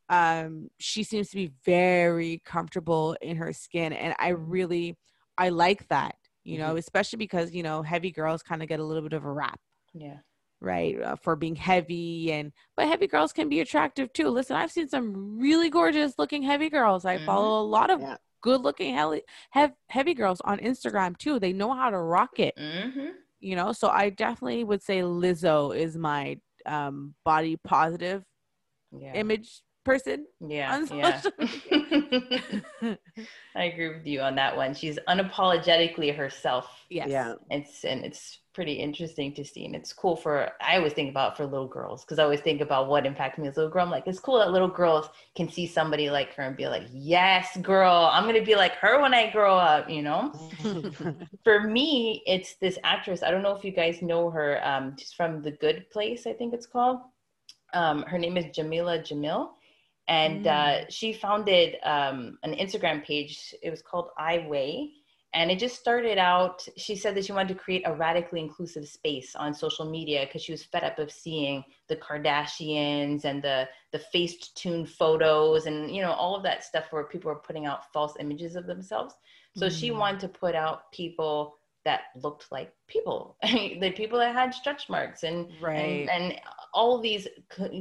um, she seems to be very comfortable in her skin. And I really, I like that, you know, especially because, you know, heavy girls kind of get a little bit of a rap Yeah. right uh, for being heavy and but heavy girls can be attractive too listen i've seen some really gorgeous looking heavy girls i Mhm. follow a lot of Yeah. good looking heavy, heavy girls on instagram too they know how to rock it Mm-hmm. you know so i definitely would say lizzo is my um body positive Yeah. image person yeah. on yeah. social I agree with you on that one. She's unapologetically herself. yes Yeah. It's and it's pretty interesting to see, and it's cool for. I always think about for little girls because I always think about what impacted me as a little girl. I'm like, it's cool that little girls can see somebody like her and be like, "Yes, girl, I'm gonna be like her when I grow up." You know. for me, it's this actress. I don't know if you guys know her. Um, she's from The Good Place, I think it's called. Um, her name is Jameela Jamil, and uh, she founded um, an Instagram page. It was called I Weigh, and it just started out. She said that she wanted to create a radically inclusive space on social media because she was fed up of seeing the Kardashians and the the faced tuned photos and you know all of that stuff where people are putting out false images of themselves. So she Mm. wanted to put out people that looked like people, the people that had stretch marks and right and, and all these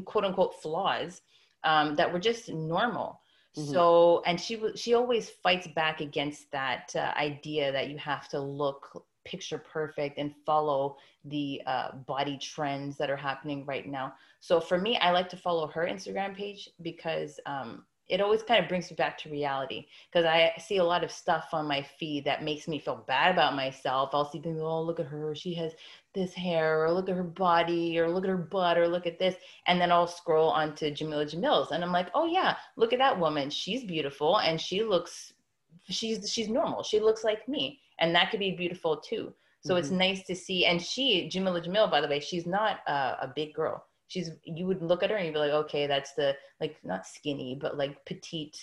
quote unquote flaws um, that were just normal. Mhm. So, and she she always fights back against that uh, idea that you have to look picture perfect and follow the uh, body trends that are happening right now. So for me, I like to follow her Instagram page because um, it always kind of brings me back to reality because I see a lot of stuff on my feed that makes me feel bad about myself. I'll see people, oh, look at her. She has this hair, or look at her body, or look at her butt, or look at this. And then I'll scroll onto Jameela Jamils and I'm like, oh, yeah, look at that woman. She's beautiful and she looks, she's, she's normal. She looks like me. And that could be beautiful too. So it's Mhm. nice to see. And she, Jameela Jamil, by the way, she's not uh, a big girl. She's, you would look at her and you'd be like, okay, that's the, like, not skinny, but like petite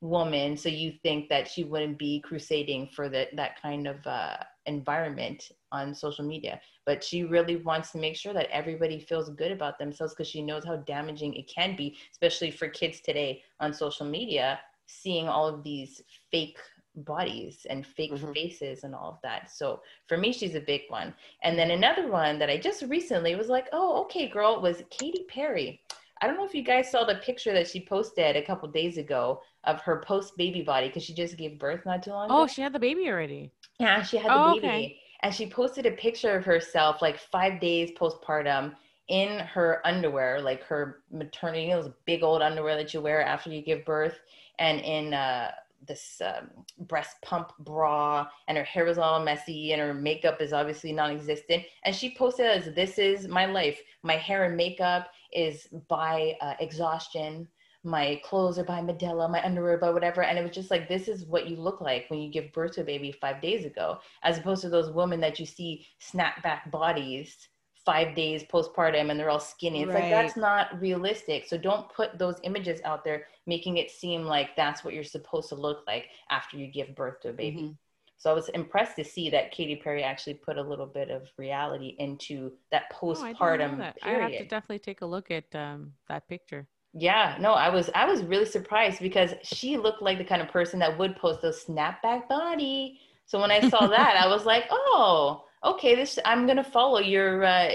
woman. So you think that she wouldn't be crusading for that, that kind of uh, environment on social media. But she really wants to make sure that everybody feels good about themselves because she knows how damaging it can be, especially for kids today on social media, seeing all of these fake bodies and fake Mhm. faces and all of that. So for me, she's a big one. And then another one that I just recently was like, oh, okay, girl, was Katy Perry. I don't know if you guys saw the picture that she posted a couple days ago of her post baby body because she just gave birth not too long ago. oh she had the baby already Yeah, she had the Oh, baby. okay. And she posted a picture of herself like five days postpartum in her underwear, like her maternity, those big old underwear that you wear after you give birth, and in uh, this um, breast pump bra, and her hair was all messy, and her makeup is obviously non existent. And she posted as, This is my life. My hair and makeup is by uh, exhaustion my clothes are by Medela, my underwear by whatever. And it was just like, this is what you look like when you give birth to a baby five days ago, as opposed to those women that you see snap back bodies five days postpartum and they're all skinny. It's like, that's not realistic. So don't put those images out there, making it seem like that's what you're supposed to look like after you give birth to a baby. Mhm. So I was impressed to see that Katy Perry actually put a little bit of reality into that Oh, I postpartum that. I have to definitely take a look at um, that picture. Yeah, no, I was I was really surprised because she looked like the kind of person that would post those snapback body. So when I saw that, I was like, "Oh, okay, this I'm going to follow your uh,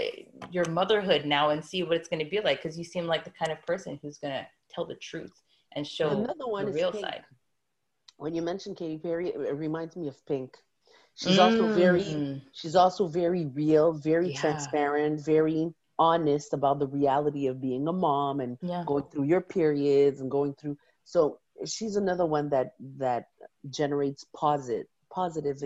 your motherhood now and see what it's going to be like because you seem like the kind of person who's going to tell the truth and show Another one the is real side." When you mentioned Katy Perry, it, reminds me of Pink. She's also very Mm, she's also very real, very Yeah. transparent, very honest about the reality of being a mom and yeah. going through your periods and going through so she's another one that that generates positive, positive,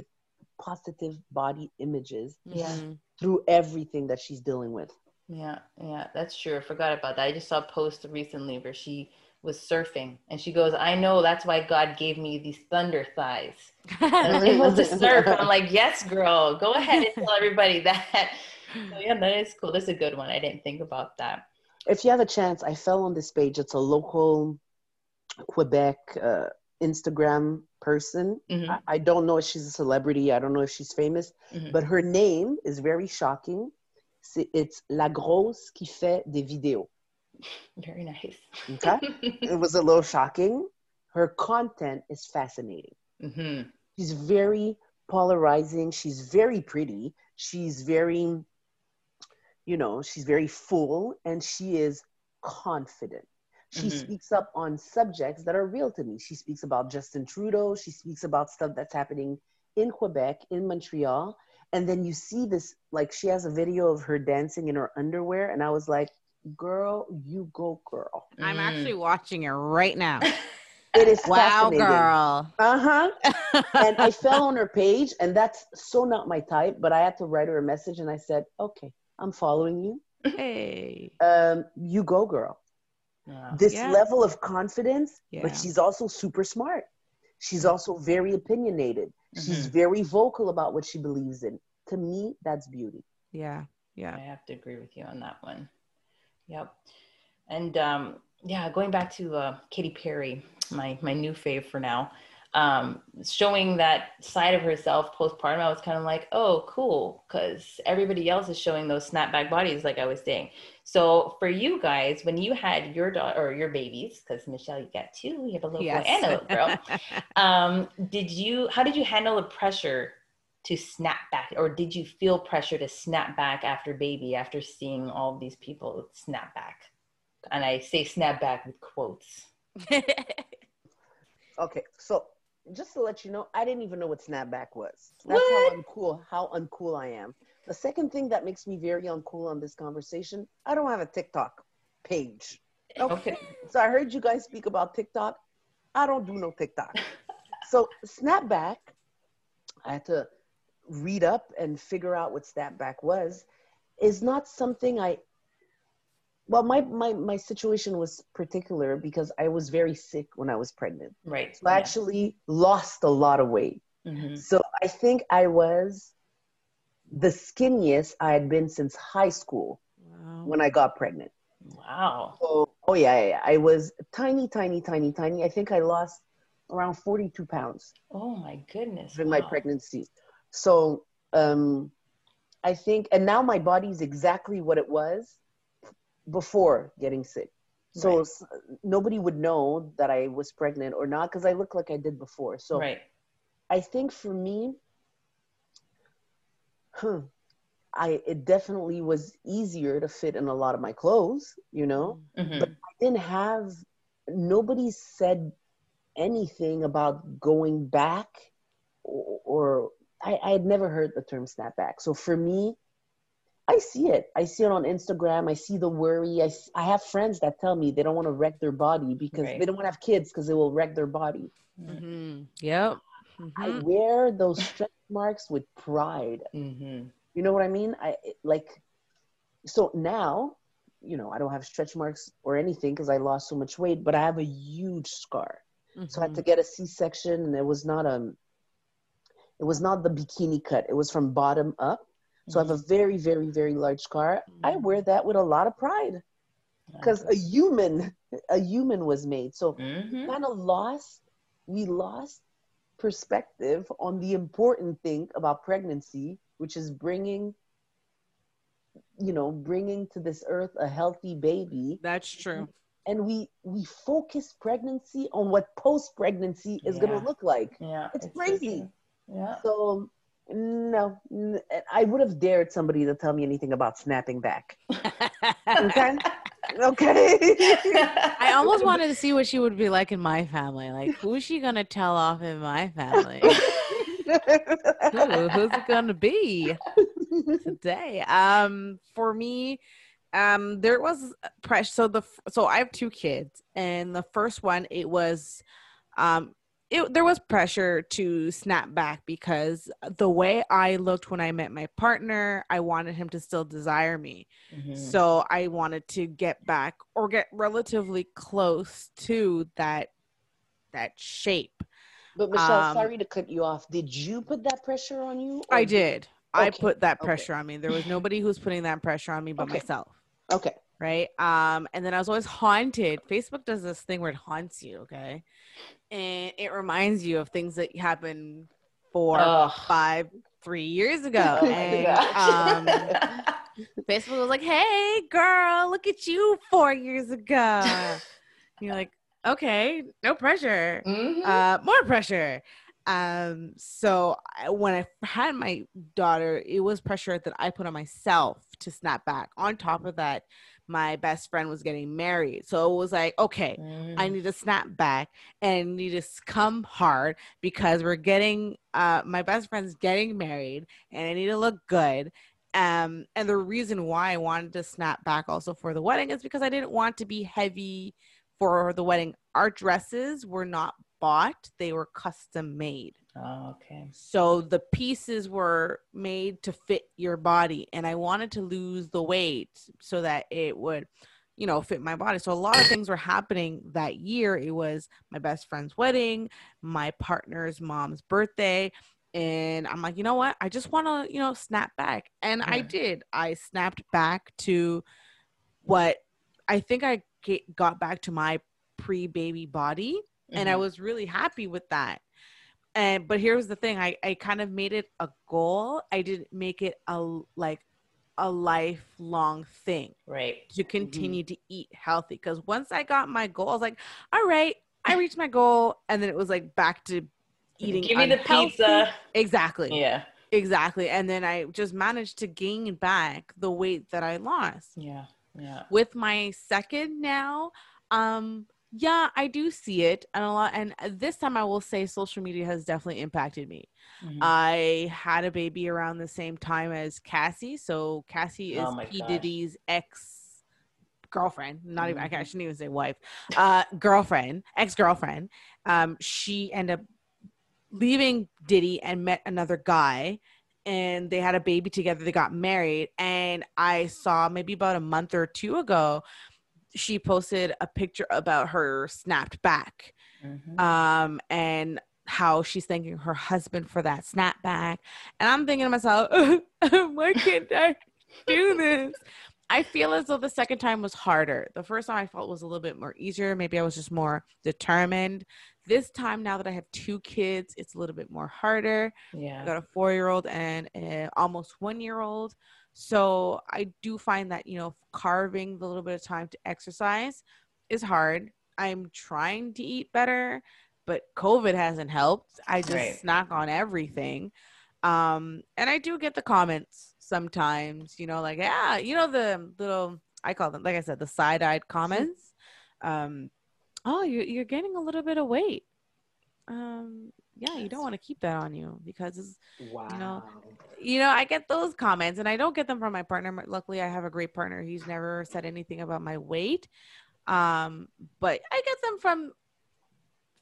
positive body images Yeah. Through everything that she's dealing with. Yeah, yeah, that's true. I forgot about that. I just saw a post recently where she was surfing and she goes, I know that's why God gave me these thunder thighs. And I'm able to surf. I'm like, yes, girl, go ahead and tell everybody that. So yeah, that is cool. That's a good one. I didn't think about that. If you have a chance, I fell on this page. It's a local Quebec uh, Instagram person. Mhm, I, I don't know if she's a celebrity. I don't know if she's famous, mhm. but her name is very shocking. It's La Grosse qui fait des vidéos. Very nice. Okay. it was a little shocking. Her content is fascinating. hmm She's very polarizing. She's very pretty. She's very, you know, she's very full and she is confident. She Mhm. speaks up on subjects that are real to me. She speaks about Justin Trudeau. She speaks about stuff that's happening in Quebec, in Montreal. And then you see this, like, she has a video of her dancing in her underwear. And I was like, girl, you go, girl. Mm. I'm actually watching it right now. It is wow, girl. Uh huh. and I fell on her page, and that's so not my type. But I had to write her a message, and I said, "Okay, I'm following you. hey. Um, you go, girl." Yeah. This Yeah. level of confidence, Yeah. but she's also super smart. She's also very opinionated. She's Mhm. very vocal about what she believes in. To me, that's beauty. Yeah. Yeah. I have to agree with you on that one. Yep. And um, yeah, going back to uh, Katy Perry, my my new fave for now, um, showing that side of herself postpartum, I was kind of like, oh, cool, because everybody else is showing those snapback bodies, like I was saying. So for you guys, when you had your daughter or your babies, because Michelle, you got two, you have a little boy and a little girl. um, did you? How did you handle the pressure to snap back, or did you feel pressure to snap back after baby, after seeing all these people snap back? And I say snap back with quotes. Okay, so just to let you know, I didn't even know what snapback was. That's how uncool, how uncool I am. The second thing that makes me very uncool on this conversation, I don't have a TikTok page. Okay. Okay. So I heard you guys speak about TikTok. I don't do no TikTok. so snapback, I had to read up and figure out what snapback was, is not something I well my, my my situation was particular because I was very sick when I was pregnant. Right. So I actually lost a lot of weight. hmm So I think I was the skinniest I had been since high school wow. when I got pregnant. Wow. So, oh yeah, yeah, yeah, I was tiny, tiny, tiny, tiny. I think I lost around 42 pounds Oh my goodness. during my pregnancy. So um, I think, and now my body's exactly what it was before getting sick. So Right. nobody would know that I was pregnant or not because I look like I did before. So right. I think for me, huh, I it definitely was easier to fit in a lot of my clothes, you know. Mhm. But I didn't have nobody said anything about going back or, or I, I had never heard the term snapback. So for me, I see it. I see it on Instagram. I see the worry. I, I have friends that tell me they don't want to wreck their body because Right. they don't want to have kids because it will wreck their body. hmm Yep. I Mhm. wear those stretch marks with pride. Mhm. You know what I mean? I like so now, you know, I don't have stretch marks or anything because I lost so much weight, but I have a huge scar. So I had to get a C-section, and it was not um, it was not the bikini cut. It was from bottom up. So I have a very, very, very large scar. I Mhm. wear that with a lot of pride because a human, a human was made. So Mhm. kind of lost we lost perspective on the important thing about pregnancy which is bringing you know bringing to this earth a healthy baby That's true. and we we focus pregnancy on what post pregnancy is going to look like Yeah. It's so crazy. true. Yeah. so no I would have dared somebody to tell me anything about snapping back okay okay I almost wanted to see what she would be like in my family. Like, who is she gonna tell off in my family? Who, who's it gonna be today? Um, for me, um, there was pressure. So the so I have two kids, and the first one it was, um, it, there was pressure to snap back because the way I looked when I met my partner, I wanted him to still desire me. Mm-hmm. So I wanted to get back or get relatively close to that that shape. But Michelle, um, sorry to cut you off. Did you put that pressure on you? I did. Okay. I put that pressure okay. on me. There was nobody who was putting that pressure on me but okay. myself. Okay. Right. Um, and then I was always haunted. Facebook does this thing where it haunts you, okay? And it reminds you of things that happened four, Ugh. five, three years ago. And um, Facebook was like, Hey girl, look at you four years ago. you're like, okay, no pressure. Mm-hmm. Uh, more pressure. Um, so I, when I had my daughter, it was pressure that I put on myself to snap back. On top of that, my best friend was getting married. So it was like, okay, mm. I need to snap back and need to come hard because we're getting uh my best friend's getting married and I need to look good. Um and the reason why I wanted to snap back also for the wedding is because I didn't want to be heavy for the wedding. Our dresses were not bought, they were custom made. Oh, okay. So the pieces were made to fit your body, and I wanted to lose the weight so that it would, you know, fit my body. So a lot of things were happening that year. It was my best friend's wedding, my partner's mom's birthday. And I'm like, you know what? I just want to, you know, snap back. And yeah. I did. I snapped back to what I think I got back to my pre baby body. Mm-hmm. And I mm-hmm. was really happy with that. And but here's the thing, I, I kind of made it a goal. I didn't make it a like a lifelong thing. Right. To continue mm-hmm. to eat healthy. Because once I got my goal, I was like, all right, I reached my goal. And then it was like back to eating. Give me the pizza. Exactly. Yeah. Exactly. And then I just managed to gain back the weight that I lost. Yeah. Yeah. With my second now, um, yeah, I do see it, and a lot. And this time, I will say, social media has definitely impacted me. Mm-hmm. I had a baby around the same time as Cassie, so Cassie is oh P Diddy's ex girlfriend. Not even I mm-hmm. shouldn't even say wife. Uh, girlfriend, ex girlfriend. Um, she ended up leaving Diddy and met another guy and they had a baby together. They got married. And I saw maybe about a month or two ago, she posted a picture about her snapped back. Mm-hmm. Um, and how she's thanking her husband for that snapback. And I'm thinking to myself, why can't I do this? I feel as though the second time was harder. The first time I felt was a little bit more easier. Maybe I was just more determined. This time, now that I have two kids, it's a little bit more harder. Yeah. I got a four year old and a almost one year old. So I do find that, you know, carving the little bit of time to exercise is hard. I'm trying to eat better, but COVID hasn't helped. I just right. snack on everything. Um, and I do get the comments sometimes, you know, like, yeah, you know, the little, I call them, like I said, the side eyed comments. Um, oh, you're, you're gaining a little bit of weight. Um, yeah, you don't want to keep that on you because, wow. you know, you know, I get those comments and I don't get them from my partner. Luckily, I have a great partner. He's never said anything about my weight. Um, but I get them from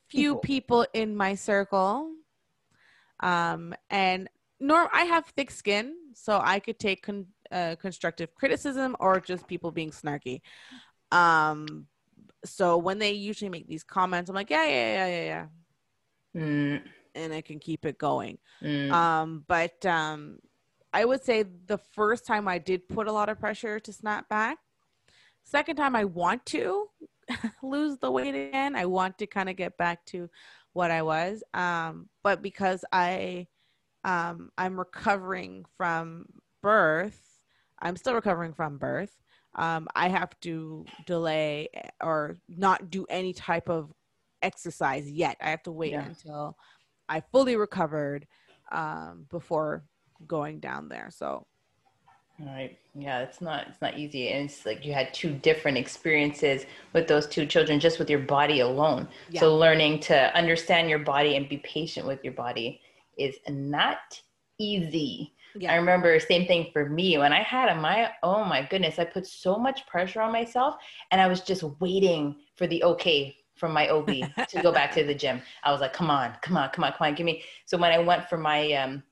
few people, people in my circle. Um, and nor I have thick skin, so I could take con- uh, constructive criticism or just people being snarky. Um, so when they usually make these comments, I'm like, yeah, yeah, yeah, yeah, yeah. Mm. And I can keep it going. Mm. Um, but um, I would say the first time I did put a lot of pressure to snap back. Second time I want to lose the weight again. I want to kind of get back to what I was. Um, but because I um, I'm recovering from birth. I'm still recovering from birth. Um, I have to delay or not do any type of exercise yet. I have to wait yeah. until I fully recovered um, before going down there. So, all right, yeah, it's not it's not easy, and it's like you had two different experiences with those two children, just with your body alone. Yeah. So learning to understand your body and be patient with your body is not easy. Yeah. I remember same thing for me when I had a my oh my goodness, I put so much pressure on myself and I was just waiting for the okay from my OB to go back to the gym. I was like, come on, come on, come on, come on, give me. So when I went for my um,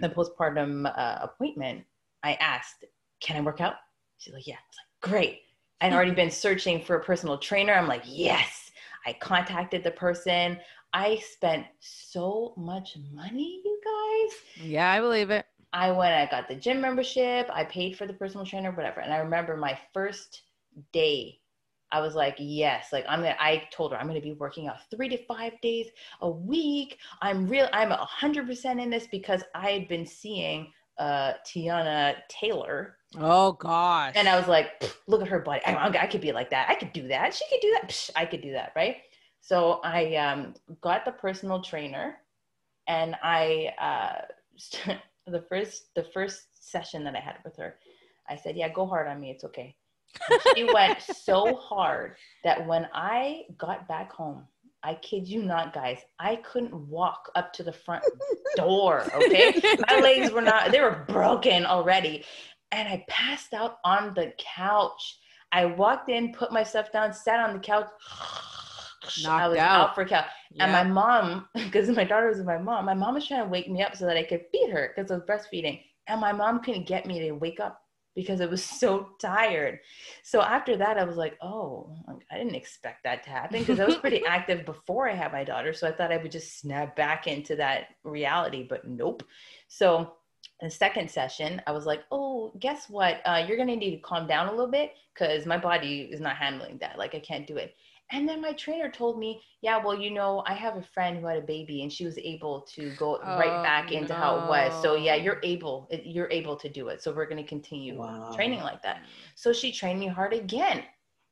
the postpartum uh, appointment, I asked, can I work out? She's like, yeah. I was like, great. I'd already been searching for a personal trainer. I'm like, yes. I contacted the person. I spent so much money, you guys. Yeah, I believe it. I went, I got the gym membership, I paid for the personal trainer, whatever. And I remember my first day, I was like, yes, like I'm gonna, I told her I'm gonna be working out three to five days a week. I'm real, I'm a hundred percent in this because I had been seeing uh Teyana Taylor. Oh gosh. And I was like, look at her body. I, I could be like that. I could do that. She could do that. Psh, I could do that, right? So I um, got the personal trainer, and I uh, the first the first session that I had with her, I said, "Yeah, go hard on me. It's okay." She went so hard that when I got back home, I kid you not, guys, I couldn't walk up to the front door. Okay, my legs were not; they were broken already, and I passed out on the couch. I walked in, put myself down, sat on the couch Knocked I was out. out, for cal. And my mom, because my daughter was with my mom, my mom was trying to wake me up so that I could feed her because I was breastfeeding. And my mom couldn't get me to wake up because I was so tired. So after that, I was like, oh, I didn't expect that to happen because I was pretty active before I had my daughter. So I thought I would just snap back into that reality, but nope. So the second session, I was like, oh, guess what? Uh, you're going to need to calm down a little bit because my body is not handling that. Like, I can't do it. And then my trainer told me, yeah, well, you know, I have a friend who had a baby and she was able to go Oh, right back into how it was. So yeah, you're able, eh, you're able to do it. So we're going to continue Wow. training like that. So she trained me hard again.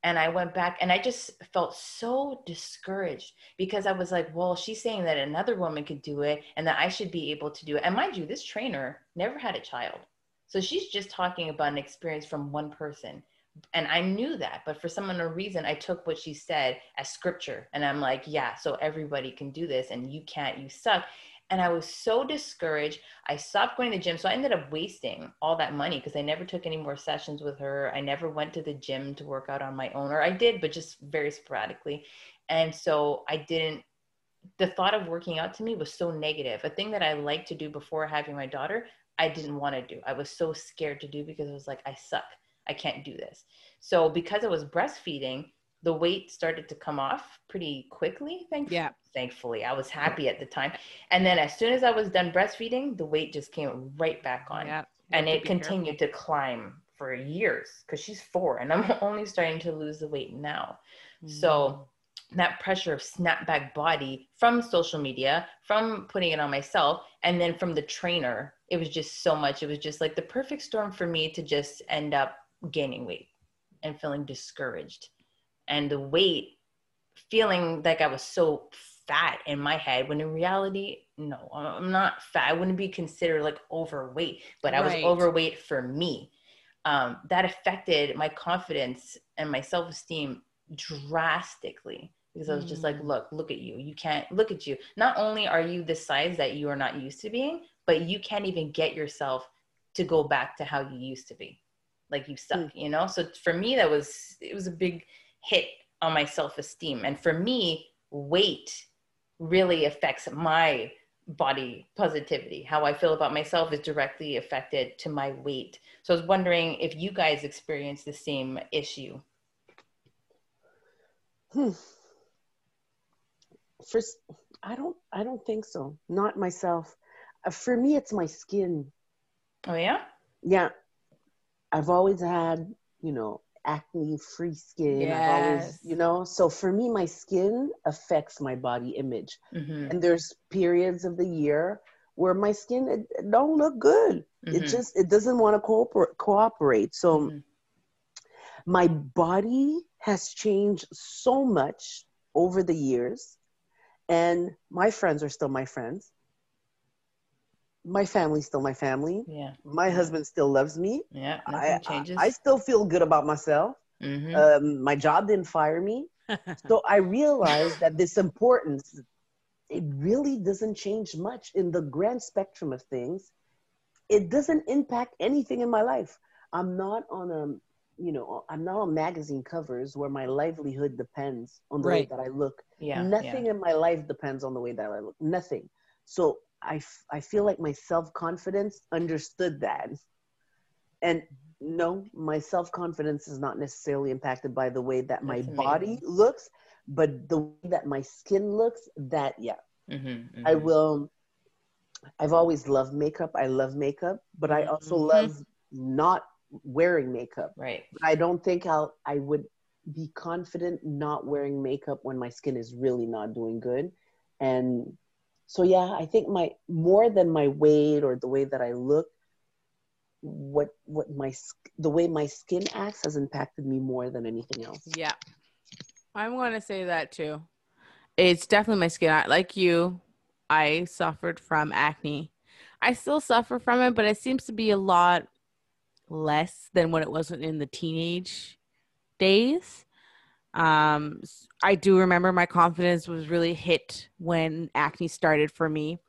And I went back and I just felt so discouraged because I was like, well, she's saying that another woman could do it and that I should be able to do it. And mind you, this trainer never had a child. So she's just talking about an experience from one person. And I knew that, but for some unknown reason, I took what she said as scripture. And I'm like, yeah, so everybody can do this and you can't, you suck. And I was so discouraged. I stopped going to the gym. So I ended up wasting all that money because I never took any more sessions with her. I never went to the gym to work out on my own, or I did, but just very sporadically. And so I didn't, the thought of working out to me was so negative. A thing that I liked to do before having my daughter, I didn't want to do. I was so scared to do because it was like, I suck. I can't do this. So because I was breastfeeding, the weight started to come off pretty quickly. Thankfully, Yeah. thankfully, I was happy at the time. And then as soon as I was done breastfeeding, the weight just came right back on, Yeah. and it be careful. continued to climb for years because she's four, and I'm only starting to lose the weight now. Mm. So that pressure of snapback body from social media, from putting it on myself, and then from the trainer, it was just so much. It was just like the perfect storm for me to just end up gaining weight and feeling discouraged. And the weight, feeling like I was so fat in my head, when in reality, no, I'm not fat. I wouldn't be considered like overweight, but I was overweight for me. Um, that affected my confidence and my self esteem drastically because I was just like, Mm. look, look at you. You can't look at you. Not only are you the size that you are not used to being, but you can't even get yourself to go back to how you used to be. Like you suck, you know? So for me, that was, it was a big hit on my self esteem. And for me, weight really affects my body positivity. How I feel about myself is directly affected to my weight. So I was wondering if you guys experience the same issue. Hmm. First, I don't. I don't think so. Not myself. Uh, for me, it's my skin. Oh, yeah? Yeah, I've always had, you know, acne-free skin. I've always, you know. So for me, my skin affects my body image, Mm-hmm. and there's periods of the year where my skin it, it don't look good. It Mhm. just it doesn't want to cooperate. Cooperate. So Mhm. my body has changed so much over the years and my friends are still my friends my family's still my family Yeah. my husband still loves me Yeah. I, Nothing I, changes. I still feel good about myself Mhm. um, my job didn't fire me so i realized that this importance it really doesn't change much in the grand spectrum of things it doesn't impact anything in my life i'm not on a you know, I'm not on magazine covers where my livelihood depends on the Right. way that I look. Yeah. Nothing in my life depends on the way that I look. Nothing. So I, I feel like my self confidence understood that. And no, my self confidence is not necessarily impacted by the way that my body looks, but the way that my skin looks, that, yeah. Yeah. Mhm, I will. I've always loved makeup. I love makeup, but I also Mhm. love not wearing makeup. Right. I don't think I'll I would be confident not wearing makeup when my skin is really not doing good. And so yeah, I think my more than my weight or the way that I look, what what my the way my skin acts has impacted me more than anything else. Yeah. I'm going to say that too. It's definitely my skin. Like you, I suffered from acne. I still suffer from it, but it seems to be a lot less than what it was in the teenage days. Um, I do remember my confidence was really hit when acne started for me.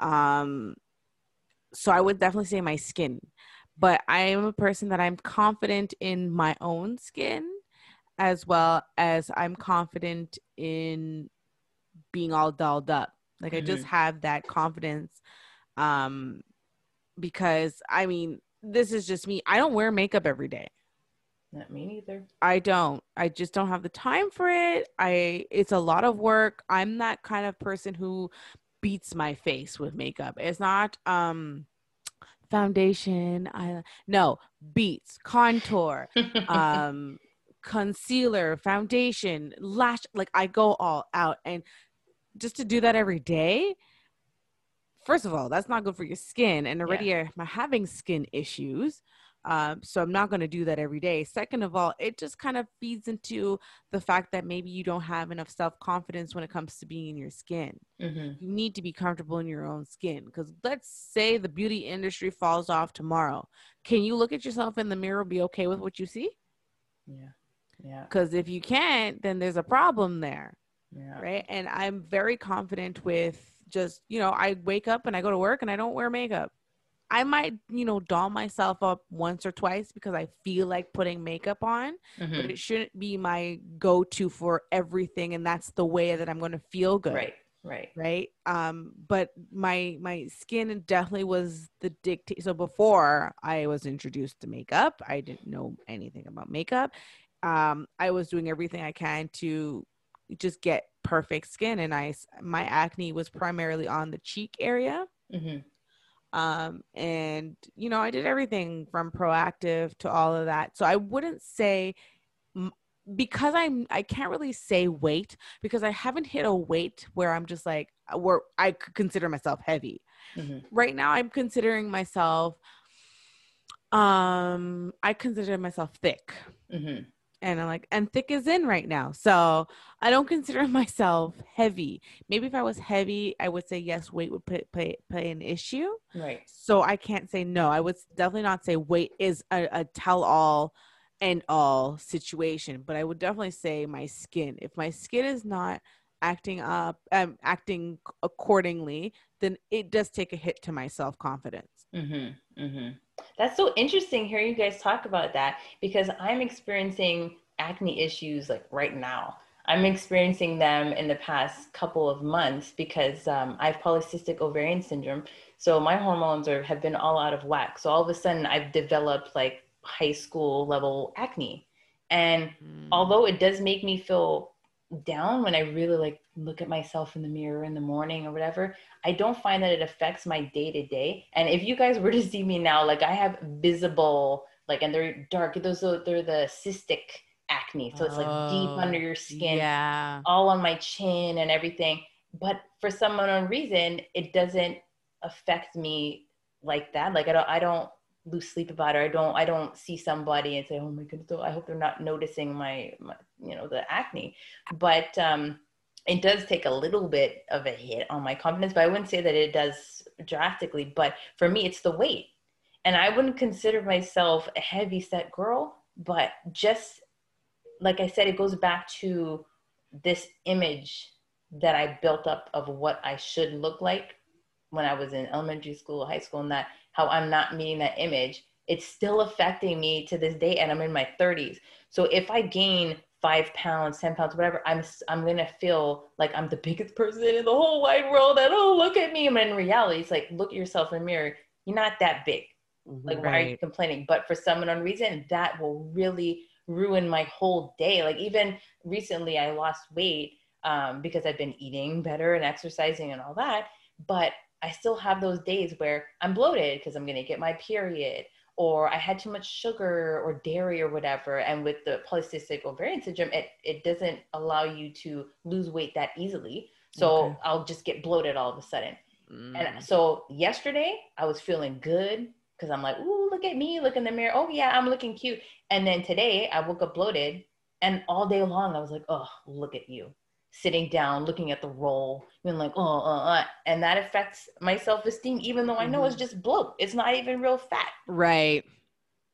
Um, so I would definitely say my skin, but I am a person that I'm confident in my own skin as well as I'm confident in being all dolled up. Like I just have that confidence um because I mean, this is just me. I don't wear makeup every day. Not me neither. I don't. I just don't have the time for it. I it's a lot of work. I'm that kind of person who beats my face with makeup. It's not um foundation, I no, beats, contour, um concealer, foundation, lash like I go all out and just to do that every day first of all that's not good for your skin and already I'm having skin issues um, so i'm not going to do that every day second of all it just kind of feeds into the fact that maybe you don't have enough self-confidence when it comes to being in your skin Mhm. you need to be comfortable in your own skin because let's say the beauty industry falls off tomorrow can you look at yourself in the mirror be okay with what you see Yeah. Yeah. because if you can't then there's a problem there Yeah. right and i'm very confident with just you know i wake up and i go to work and i don't wear makeup i might you know doll myself up once or twice because i feel like putting makeup on but Mhm. it shouldn't be my go-to for everything and that's the way that i'm going to feel good Right. Right. right um but my my skin definitely was the dictate so before i was introduced to makeup i didn't know anything about makeup um i was doing everything i can to just get perfect skin and I my acne was primarily on the cheek area Mhm. Um and you know i did everything from Proactiv to all of that so i wouldn't say because i'm i can't really say weight because i haven't hit a weight where i'm just like uh, where i could consider myself heavy Mhm. right now i'm considering myself um i consider myself thick Mhm. And I'm like, and thick is in right now. So I don't consider myself heavy. Maybe if I was heavy, I would say yes, weight would play play, play an issue. Right. So I can't say no. I would definitely not say weight is a, a tell all and all situation, but I would definitely say my skin. If my skin is not acting up, um, acting accordingly, then it does take a hit to my self confidence. Mm-hmm. Mm-hmm. That's so interesting hearing you guys talk about that because I'm experiencing acne issues like right now. I'm experiencing them in the past couple of months because um, I have polycystic ovarian syndrome. So my hormones are have been all out of whack. So all of a sudden I've developed like high school level acne. And although it does make me feel down when I really like look at myself in the mirror in the morning or whatever, I don't find that it affects my day to day. And if you guys were to see me now, like I have visible, like, and they're dark. Those are they're the cystic acne, so it's like deep Oh, under your skin, Yeah. all on my chin and everything. But for some unknown reason, it doesn't affect me like that. Like I don't, I don't lose sleep about it. I don't, I don't see somebody and say, "Oh my goodness, I hope they're not noticing my, my you know, the acne." But um, it does take a little bit of a hit on my confidence. But I wouldn't say that it does drastically. But for me, it's the weight, and I wouldn't consider myself a heavy set girl. But just like I said, it goes back to this image that I built up of what I should look like when I was in elementary school, high school, and that how I'm not meeting that image. it's still affecting me to this day and i'm in my 30s so if i gain five pounds, 10 pounds, whatever, I'm, I'm going to feel like I'm the biggest person in the whole wide world. And oh, look at me. And in reality, it's like, look at yourself in the mirror. You're not that big. Like, why are you complaining? But for some unknown reason, that will really ruin my whole day. Like, even recently, I lost weight um, because I've been eating better and exercising and all that. But I still have those days where I'm bloated because I'm going to get my period or I had too much sugar or dairy or whatever. And with the polycystic ovarian syndrome, it, it doesn't allow you to lose weight that easily. So okay. I'll just get bloated all of a sudden. Mm. And so yesterday I was feeling good because I'm like, ooh, look at me, look in the mirror. Oh yeah, I'm looking cute. And then today I woke up bloated and all day long I was like, oh, look at you sitting down, looking at the roll, being like, oh, uh, uh, and that affects my self esteem, even though I know mm-hmm. it's just bloat. It's not even real fat. Right.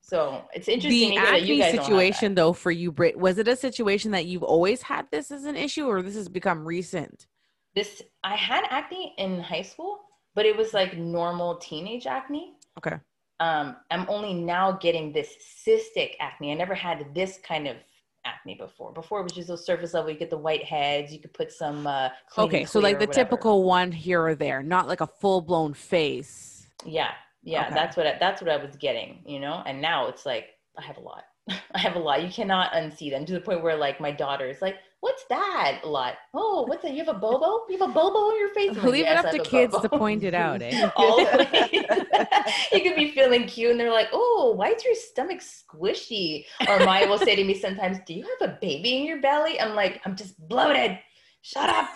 So it's interesting. The acne situation, though, for you, Britt, was it a situation that you've always had this as an issue, or this has become recent? This I had acne in high school, but it was like normal teenage acne. Okay. Um, I'm only now getting this cystic acne. I never had this kind of acne before. Before it was just those surface level. You get the white heads. You could put some. Uh, okay, so like the typical one here or there, not like a full blown face. Yeah, yeah, okay. that's what I, that's what I was getting, you know. And now it's like I have a lot. I have a lot. You cannot unsee them to the point where like my daughter is like, "What's that?" A lot. Oh, what's that? You have a bobo? You have a bobo on your face? Like, Leave yes, it up to kids bobo. to point it out. Eh? you could be feeling cute, and they're like, "Oh, why is your stomach squishy?" Or Maya will say to me sometimes, "Do you have a baby in your belly?" I'm like, "I'm just bloated. Shut up."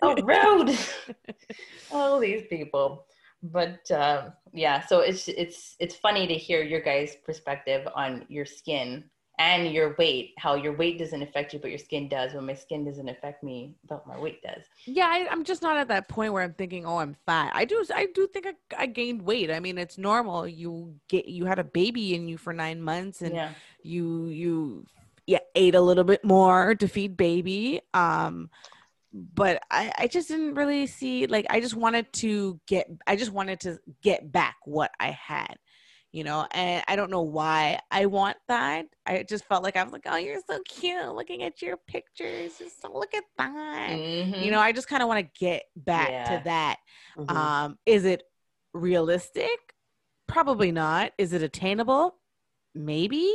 so rude. oh, these people but uh, yeah so it's it's it's funny to hear your guys perspective on your skin and your weight how your weight doesn't affect you but your skin does. When my skin doesn't affect me but my weight does. Yeah I, am just not at that point where i'm thinking oh i'm fat. I do i do think I, I, gained weight. I mean it's normal. You get you had a baby in you for nine months and yeah. you you yeah ate a little bit more to feed baby. Um but I, I just didn't really see like I just wanted to get I just wanted to get back what I had, you know, and I don't know why I want that. I just felt like I was like, oh, you're so cute, looking at your pictures, just so look at that. Mm-hmm. You know, I just kind of want to get back yeah. to that. Mm-hmm. Um, is it realistic? Probably not. Is it attainable? Maybe,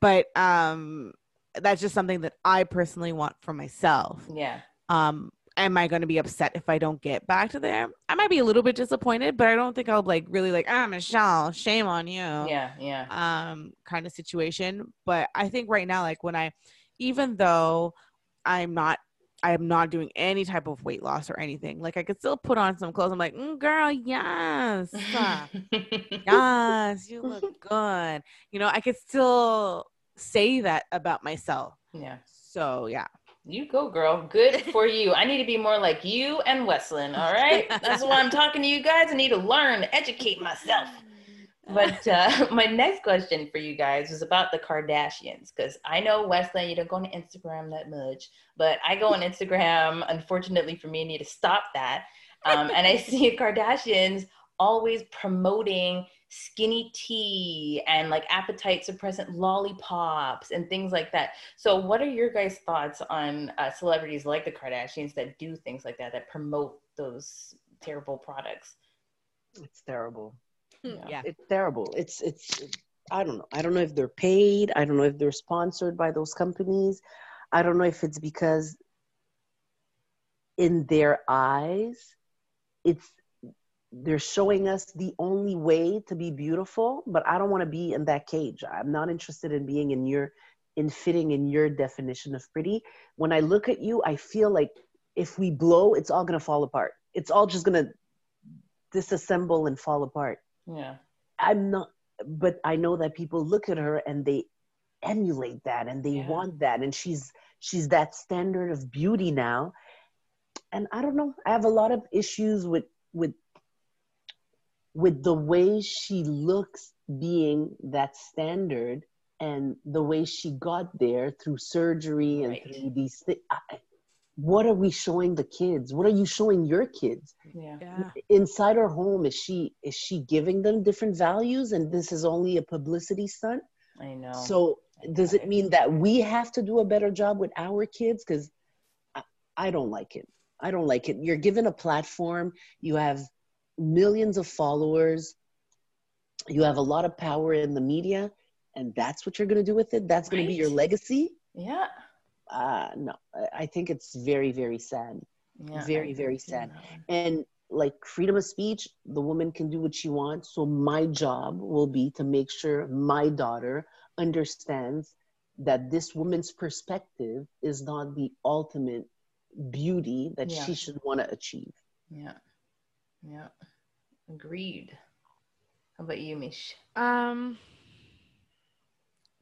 but um, that's just something that I personally want for myself. Yeah um am i going to be upset if i don't get back to there? I might be a little bit disappointed but i don't think i'll like really like ah michelle shame on you. Yeah yeah. Um kind of situation. But i think right now like when i even though i'm not i'm not doing any type of weight loss or anything like i could still put on some clothes. I'm like mm, girl yes yes you look good. You know i could still say that about myself. Yeah. So yeah you go, girl. Good for you. I need to be more like you and Wesline. All right. That's why I'm talking to you guys. I need to learn, educate myself. But uh, my next question for you guys was about the Kardashians because I know Wesline, you don't go on Instagram that much, but I go on Instagram. Unfortunately for me, I need to stop that. Um, and I see Kardashians always promoting skinny tea and like appetite suppressant lollipops and things like that. So, what are your guys' thoughts on uh, celebrities like the Kardashians that do things like that, that promote those terrible products? It's terrible. Hmm, yeah. It's terrible. It's, it's, I don't know. I don't know if they're paid. I don't know if they're sponsored by those companies. I don't know if it's because in their eyes, it's they're showing us the only way to be beautiful but i don't want to be in that cage. I'm not interested in being in your in fitting in your definition of pretty. When i look at you i feel like if we blow it's all going to fall apart. It's all just going to disassemble and fall apart. Yeah. I'm not but i know that people look at her and they emulate that and they yeah. want that and she's she's that standard of beauty now. And i don't know i have a lot of issues with with with the way she looks being that standard and the way she got there through surgery and right. through these things. what are we showing the kids what are you showing your kids Yeah. Yeah. inside her home is she is she giving them different values and this is only a publicity stunt I know. so does it mean that we have to do a better job with our kids because I, I don't like it i don't like it you're given a platform you have millions of followers you have a lot of power in the media and that's what you're going to do with it that's going to be your legacy yeah. uh no I- think it's very very sad Yeah. Very, very with you on sad. that and like freedom of speech the woman can do what she wants so my job will be to make sure my daughter understands that this woman's perspective is not the ultimate beauty that Yeah. she should want to achieve Yeah. Yeah. Agreed. How about you, Mish? Um.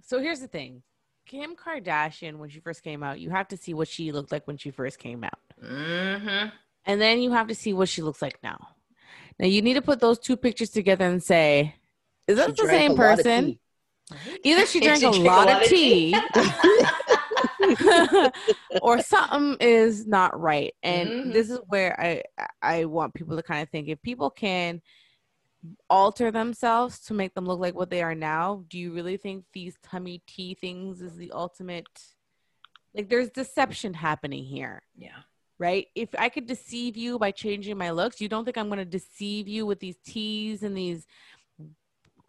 So here's the thing, Kim Kardashian, when she first came out, you have to see what she looked like when she first came out, Mm-hmm. and then you have to see what she looks like now. Now you need to put those two pictures together and say, is that She the same lot person? Either she drank a lot of tea. or something is not right and Mhm. this is where i i want people to kind of think if people can alter themselves to make them look like what they are now do you really think these tummy tea things is the ultimate like there's deception happening here yeah. right if i could deceive you by changing my looks you don't think i'm going to deceive you with these teas and these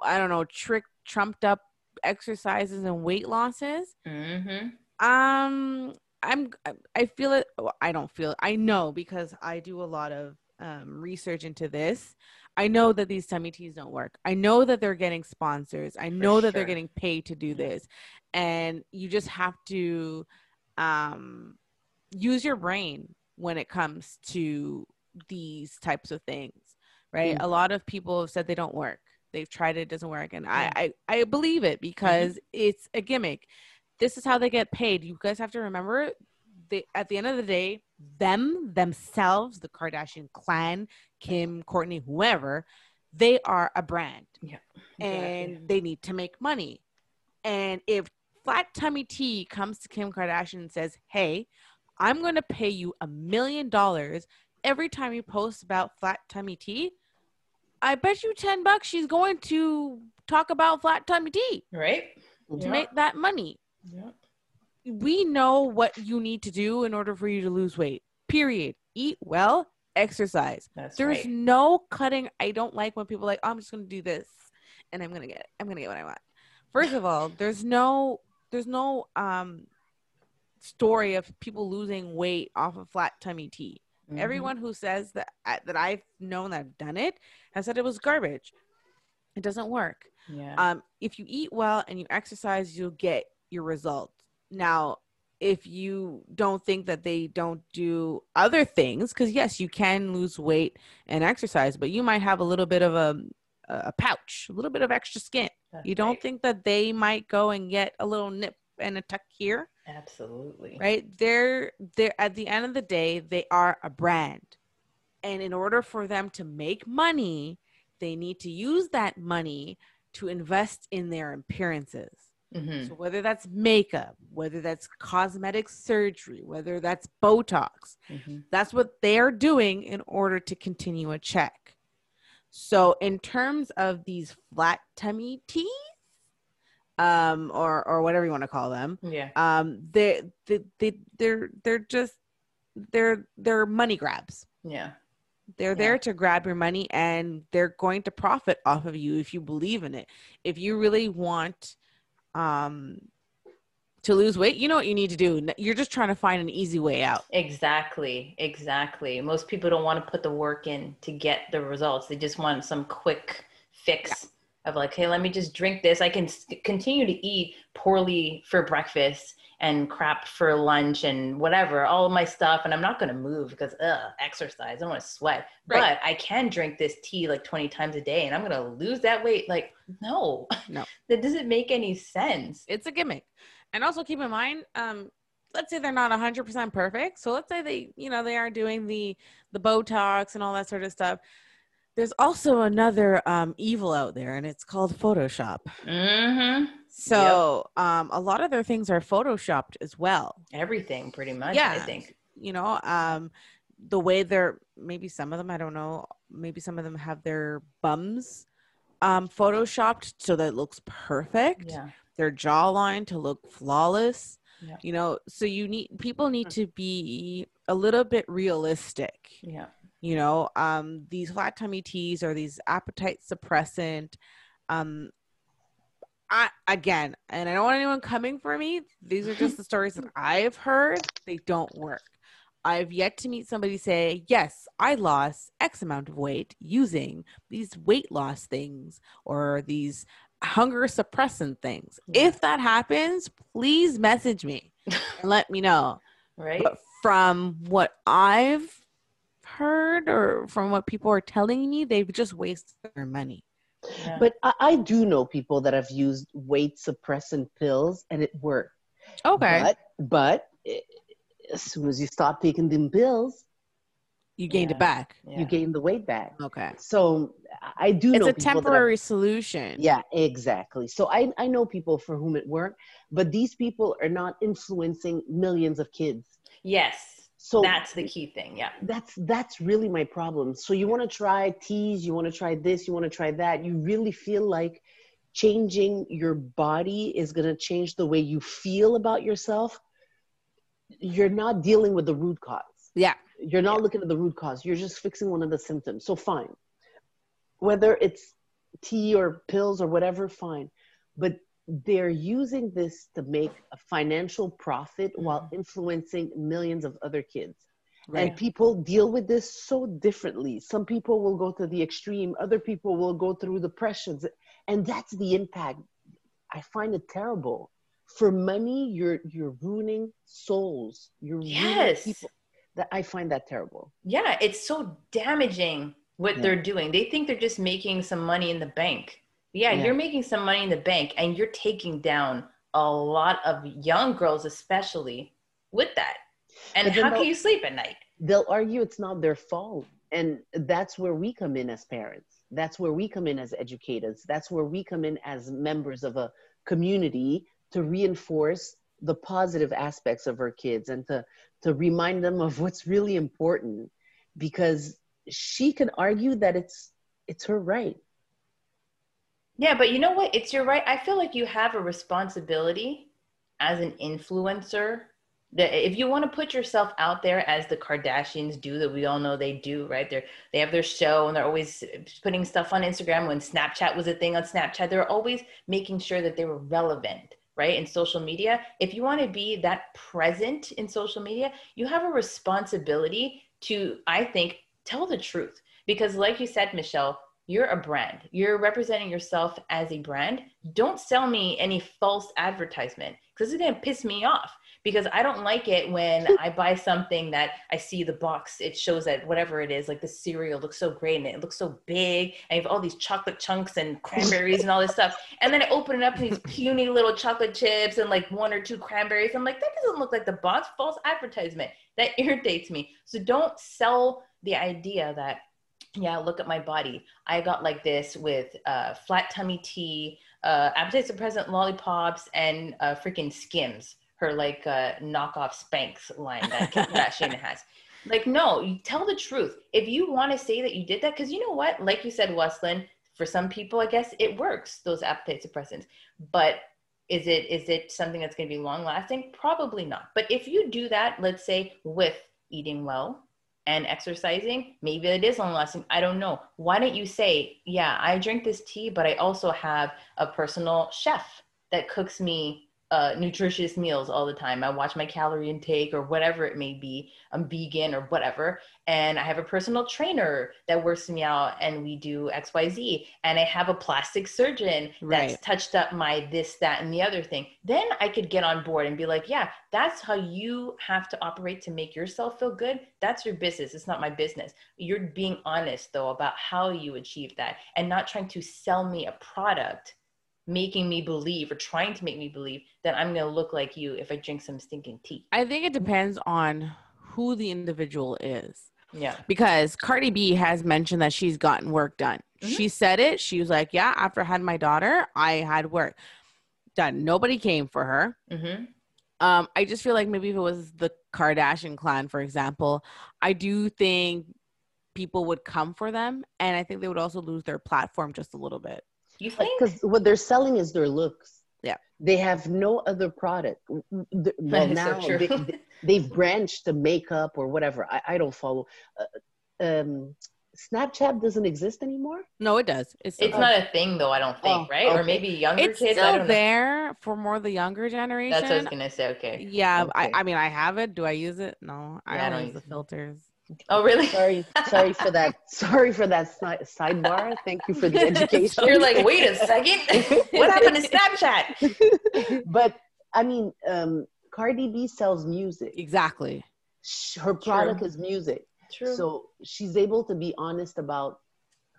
i don't know trick trumped up exercises and weight losses Mm-hmm. Um, I'm. I feel it. well, I don't feel. It. I know because I do a lot of um, research into this. I know that these tummy teas don't work. I know that they're getting sponsors. I know that they're getting paid to do Mhm. this, and you just have to um, use your brain when it comes to these types of things. Right? Mm. A lot of people have said they don't work. They've tried it, it doesn't work, and. I, I I believe it because it's a gimmick this is how they get paid. You guys have to remember, they at the end of the day, them themselves, the Kardashian clan, Kim, Kourtney, whoever, they are a brand, Yeah. and they need to make money. And if Flat Tummy Tea comes to Kim Kardashian and says, "Hey, I'm going to pay you a million dollars every time you post about Flat Tummy Tea," I bet you ten bucks she's going to talk about Flat Tummy Tea Right. to Yeah. make that money Yeah. we know what you need to do in order for you to lose weight. Period. Eat well, exercise. That's There's right. no cutting. I don't like when people are like, oh, I'm just gonna do this and I'm gonna get I'm gonna get what I want. First of all, there's no there's no um story of people losing weight off of flat tummy tea. Mhm. Everyone who says that that I've known that I've done it has said it was garbage. It doesn't work Yeah. um, if you eat well and you exercise, you'll get your results. Now, if you don't think that they don't do other things, because yes, you can lose weight and exercise, but you might have a little bit of a a pouch, a little bit of extra skin. That's You don't right. think that they might go and get a little nip and a tuck here, Absolutely. right? They're they're at the end of the day, they are a brand, and in order for them to make money, they need to use that money to invest in their appearances. Mhm. So whether that's makeup, whether that's cosmetic surgery, whether that's Botox, Mhm. that's what they're doing in order to continue a check. So in terms of these flat tummy teas, um, or or whatever you want to call them, Yeah. um, they they they they're they're just they're they're money grabs. Yeah. They're Yeah. there to grab your money and they're going to profit off of you if you believe in it. If you really want um to lose weight, you know what you need to do. You're just trying to find an easy way out. Exactly. Exactly. Most people don't want to put the work in to get the results. They just want some quick fix of like, hey, let me just drink this. I can continue to eat poorly for breakfast and crap for lunch and whatever, all of my stuff. And I'm not going to move because, ugh, exercise. I don't want to sweat. Right. But I can drink this tea like 20 times a day and I'm going to lose that weight. Like, no. No. that doesn't make any sense. It's a gimmick. And also keep in mind, um, let's say they're not 100% perfect. So let's say they, you know, they are doing the the Botox and all that sort of stuff. There's also another um, evil out there, and it's called Photoshop. Mm-hmm. So um, a lot of their things are photoshopped as well. Everything pretty much, Yeah. I think. you know, um, the way they're maybe some of them, I don't know, maybe some of them have their bums um photoshopped so that it looks perfect. Yeah. Their jawline to look flawless. Yeah. You know, so you need people need Hmm. to be a little bit realistic Yeah. you know um these flat tummy teas or these appetite suppressant um i again and i don't want anyone coming for me these are just the stories that i've heard they don't work i've yet to meet somebody say yes i lost x amount of weight using these weight loss things or these hunger suppressant things Yeah. if that happens please message me and let me know Right. but from what I've heard or from what people are telling me, they've just wasted their money. Yeah. But I, I do know people that have used weight suppressant pills and it worked. Okay. But, but eh, as soon as you stop taking them pills, you gained Yeah. it back. yeah. you gained the weight back. Okay. So I do It's a people that have- temporary solution. Yeah, exactly. So I, I know people for whom it worked, but these people are not influencing millions of kids. yes. So That's the key thing. Yeah. that's that's really my problem. So you want to try teas, you want to try this, you want to try that. You really feel like changing your body is going to change the way you feel about yourself. You're not dealing with the root cause. Yeah. You're not looking at the root cause. You're just fixing one of the symptoms. So fine. Whether it's tea or pills or whatever, fine. But they're using this to make a financial profit mm-hmm. while influencing millions of other kids. Right. And people deal with this so differently. Some people will go to the extreme, other people will go through depressions. And that's the impact. I find it terrible. For money, you're you're ruining souls. You're ruining Yes. people. That I find that terrible. Yeah. It's so damaging what Yeah. they're doing. They think they're just making some money in the bank. Yeah, Yeah. You're making some money in the bank and you're taking down a lot of young girls, especially with that. And how can you sleep at night? They'll argue it's not their fault. And that's where we come in as parents. That's where we come in as educators. That's where we come in as members of a community to reinforce the positive aspects of our kids and to, to remind them of what's really important because she can argue that it's it's her right Yeah, but you know what? It's your right. I feel like you have a responsibility as an influencer. That if you want to put yourself out there as the Kardashians do, that we all know they do, right? They're they have their show and they're always putting stuff on Instagram. When Snapchat was a thing on Snapchat, they're always making sure that they were relevant, right? In social media, if you want to be that present in social media, you have a responsibility to, I think, tell the truth. Because, like you said, Michelle, you're a brand. You're representing yourself as a brand. Don't sell me any false advertisement because it's going to piss me off. Because I don't like it when I buy something that I see the box, it shows that whatever it is, like the cereal looks so great and it looks so big. And you have all these chocolate chunks and cranberries and all this stuff. And then I open it up and these puny little chocolate chips and like one or two cranberries. I'm like, that doesn't look like the box. False advertisement. That irritates me. So don't sell the idea that yeah, look at my body. I got like this with uh, flat tummy tea, uh, appetite suppressant lollipops, and uh, freaking Skims, her like uh, knockoff Spanx line that Kim Kardashian has. Like, no, you tell the truth. If you want to say that you did that, because you know what? Like you said, Wesline, for some people, I guess it works, those appetite suppressants. But is it is it something that's going to be long lasting? Probably not. But if you do that, let's say with eating well, and exercising, maybe it is long lasting. I don't know. Why don't you say, yeah, I drink this tea, but I also have a personal chef that cooks me uh, nutritious meals all the time. I watch my calorie intake or whatever it may be. I'm vegan or whatever. And I have a personal trainer that works me out and we do XYZ. And I have a plastic surgeon that's Right. touched up my this, that, and the other thing. Then I could get on board and be like, yeah, that's how you have to operate to make yourself feel good. That's your business. It's not my business. You're being honest though about how you achieve that and not trying to sell me a product making me believe or trying to make me believe that I'm going to look like you if I drink some stinking tea. I think it depends on who the individual is. Yeah. Because Cardi B has mentioned that she's gotten work done. Mhm. She said it. She was like, Yeah, after I had my daughter, I had work done. Nobody came for her. hmm Um, I just feel like maybe if it was the Kardashian clan, for example, I do think people would come for them, and I think they would also lose their platform just a little bit. You think? Because what they're selling is their looks. Yeah. They have no other product. Well, That is so now they, they've branched to makeup or whatever. I, I don't follow. Uh, um, Snapchat doesn't exist anymore. No, it does. It's It's not a thing though, I don't think, Oh, right? Or maybe younger it's kids. I still don't know. there for more the younger generation. That's what I was gonna say. Okay. Yeah, I, Okay. I mean, I have it. Do I use it? No, I Yeah, I don't, don't use the filters. it. Filters. Oh, really? Sorry, sorry for that. Sorry for that si- sidebar. Thank you for the education. You're like, wait a second. what happened to Snapchat? but I mean, um, Cardi B sells music. Exactly. Her product True. is music. True. So she's able to be honest about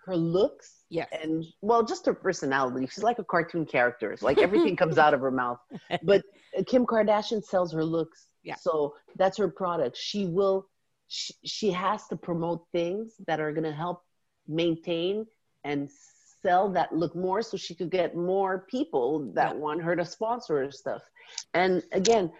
her looks Yes. and well, just her personality. She's like a cartoon character. It's like everything comes out of her mouth. But uh, Kim Kardashian sells her looks. Yeah. So that's her product. She will. She, she has to promote things that are going to help maintain and sell that look more so she could get more people that Yeah. want her to sponsor her stuff and again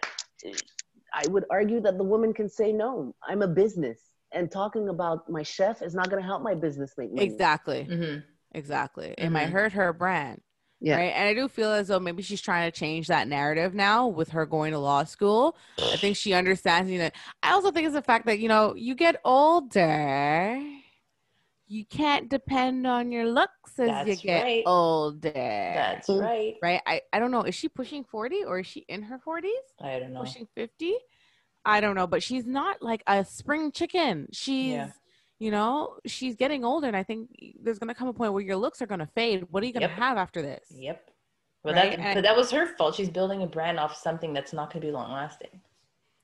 i would argue that the woman can say no i'm a business and talking about my chef is not going to help my business make money Exactly. hmm Exactly. It might Mhm. hurt her brand. Yeah. Right. And I do feel as though maybe she's trying to change that narrative now with her going to law school. I think she understands, you know, I also think it's the fact that, you know, you get older, you can't depend on your looks as you get right. older. That's Mm. right. right. I, I don't know. Is she pushing 40 or is she in her 40s? I don't know. Pushing 50? I don't know, but she's not like a spring chicken. She's Yeah. You know, she's getting older and I think there's gonna come a point where your looks are gonna fade. What are you gonna Yep. have after this? Yep. But Right, that and- but that was her fault. She's building a brand off something that's not going to be long lasting.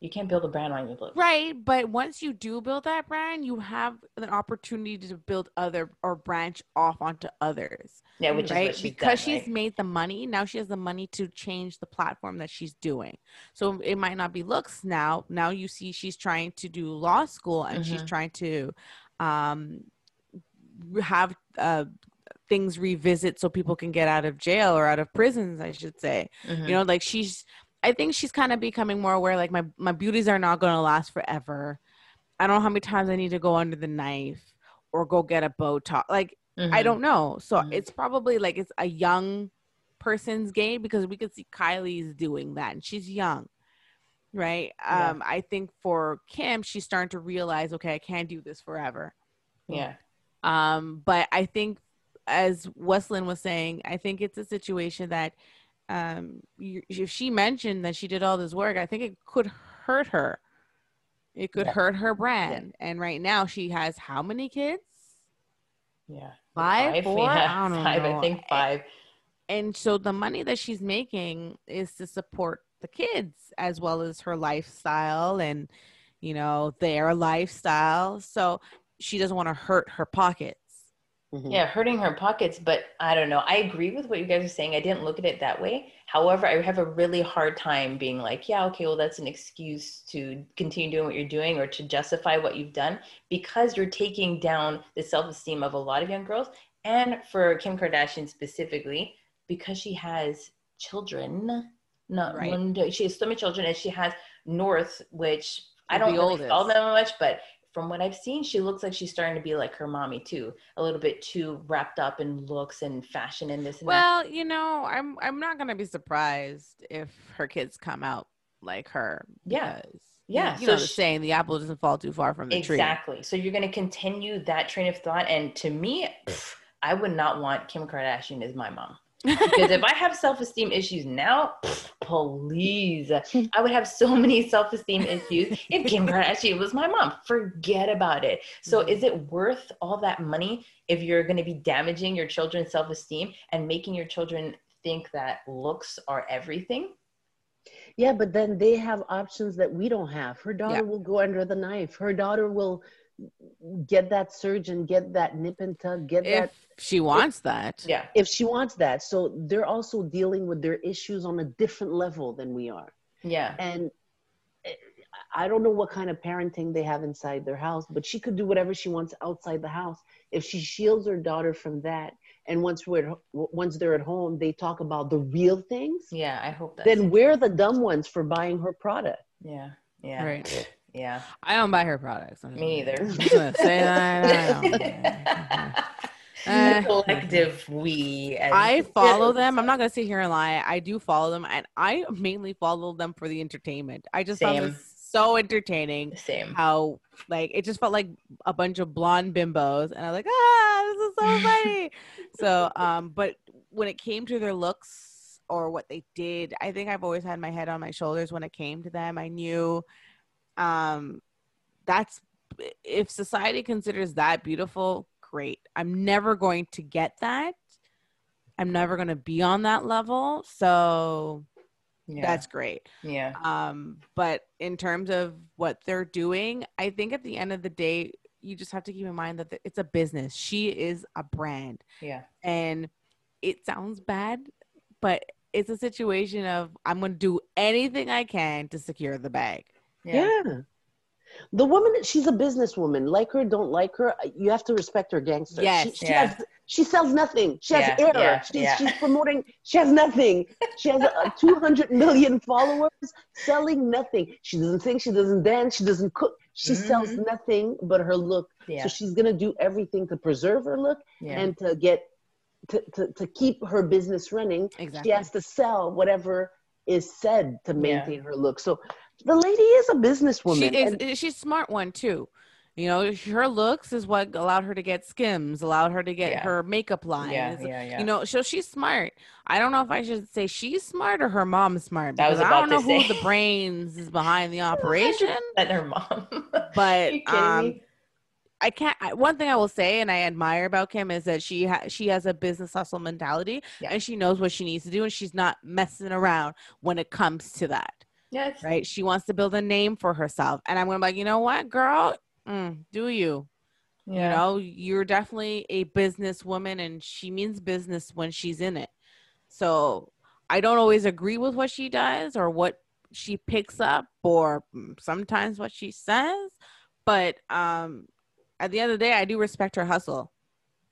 You can't build a brand on your looks. Right, but once you do build that brand, you have an opportunity to build other or branch off onto others. Yeah, which is right? what she's because done, she's right? made the money, now she has the money to change the platform that she's doing. So it might not be looks now. Now you see she's trying to do law school and she's Mhm. trying to um have uh things revisit so people can get out of jail or out of prisons, I should say. Mhm. You know, like she's I think she's kind of becoming more aware like my my beauties are not going to last forever. I don't know how many times I need to go under the knife or go get a Botox. Like I Mhm. don't know. So Mhm. it's probably like it's a young person's game because we could see Kylie's doing that and she's young. Right? Yeah. Um I think for Kim she's starting to realize okay, I can't do this forever. Yeah. Um but I think as Wesline was saying, I think it's a situation that um you, if she mentioned that she did all this work, I think it could hurt her. It could Yeah. hurt her brand. And right now she has how many kids? Yeah. Five, four? Yeah, I don't five. know. I think five. and so the money that she's making is to support the kids as well as her lifestyle and you know their lifestyle so she doesn't want to hurt her pockets Mhm. Yeah, hurting her pockets, but I don't know. I agree with what you guys are saying. I didn't look at it that way. However, I have a really hard time being like, yeah, okay, well, that's an excuse to continue doing what you're doing or to justify what you've done because you're taking down the self esteem of a lot of young girls. And for Kim Kardashian specifically, because she has children, not Right. one, she has so many children, and she has North, which I don't really oldest. follow them much, but from what I've seen, she looks like she's starting to be like her mommy too, a little bit too wrapped up in looks and fashion and this and that. well you know i'm i'm not gonna be surprised if her kids come out like her Yeah. Yeah, you so know the sh- saying the apple doesn't fall too far from the tree Exactly. So you're going to continue that train of thought, and to me, pff, I would not want Kim Kardashian as my mom. Because if I have self esteem issues now, please, I would have so many self esteem issues if Kim Kardashian was my mom. Forget about it. So, Mhm. is it worth all that money if you're going to be damaging your children's self esteem and making your children think that looks are everything? Yeah, but then they have options that we don't have. Her daughter Yeah. will go under the knife. Her daughter will get that surgeon, get that nip and tuck, get that she wants that Yeah. if she wants that. So they're also dealing with their issues on a different level than we are. Yeah. And eh, I don't know what kind of parenting they have inside their house, but she could do whatever she wants outside the house. if she shields her daughter from that, and once we're once they're at home, they talk about the real things. Yeah, I hope that. Then we're the dumb ones for buying her product. Yeah. Yeah. Right. Yeah. I don't buy her products. I'm Me gonna- neither. I'm just gonna say that. Eh. collective we. I follow them. I'm not gonna sit here and lie. I do follow them, and I mainly follow them for the entertainment. I just found Same. this so entertaining. Same. How like it just felt like a bunch of blonde bimbos, and I was like, ah, this is so funny. so, um, but when it came to their looks or what they did, I think I've always had my head on my shoulders when it came to them. I knew, um, that's if society considers that beautiful, great. I'm never going to get that. I'm never going to be on that level. So Yeah. that's great. yeah. Um, but in terms of what they're doing, I think at the end of the day, you just have to keep in mind that it's a business. She is a brand, Yeah. and it sounds bad, but it's a situation of I'm going to do anything I can to secure the bag. Yeah. Yeah. The woman, she's a businesswoman. Like her, don't like her. You have to respect her gangster. Yes. She, she, Yeah. has, she sells nothing. She has Yeah, air. she's, yeah. she's promoting. She has nothing. She has uh, 200 million followers selling nothing. She doesn't sing. She doesn't dance. She doesn't cook. She sells Mhm. nothing but her look. Yeah. So she's going to do everything to preserve her look and to get, to, to, to keep her business running Exactly. she has to sell whatever is said to maintain her look. So the lady is a businesswoman. She is, and- she's a smart one too. You know, her looks is what allowed her to get Skims, allowed her to get Yeah. her makeup line. yeah. Yeah. Yeah. You know, so she's smart. I don't know if I should say she's smart or her mom's smart I was because I don't know who say. the brains is behind the operation. That her mom. But um. I can't. I, one thing I will say, and I admire about Kim, is that she ha- she has a business hustle mentality, Yeah. and she knows what she needs to do, and she's not messing around when it comes to that. Yes. Right? She wants to build a name for herself, and I'm gonna be like, you know what, girl, mm, do you? Yeah. You know, you're definitely a businesswoman, and she means business when she's in it. So I don't always agree with what she does or what she picks up, or mm, sometimes what she says. But um, at the end of the day, I do respect her hustle.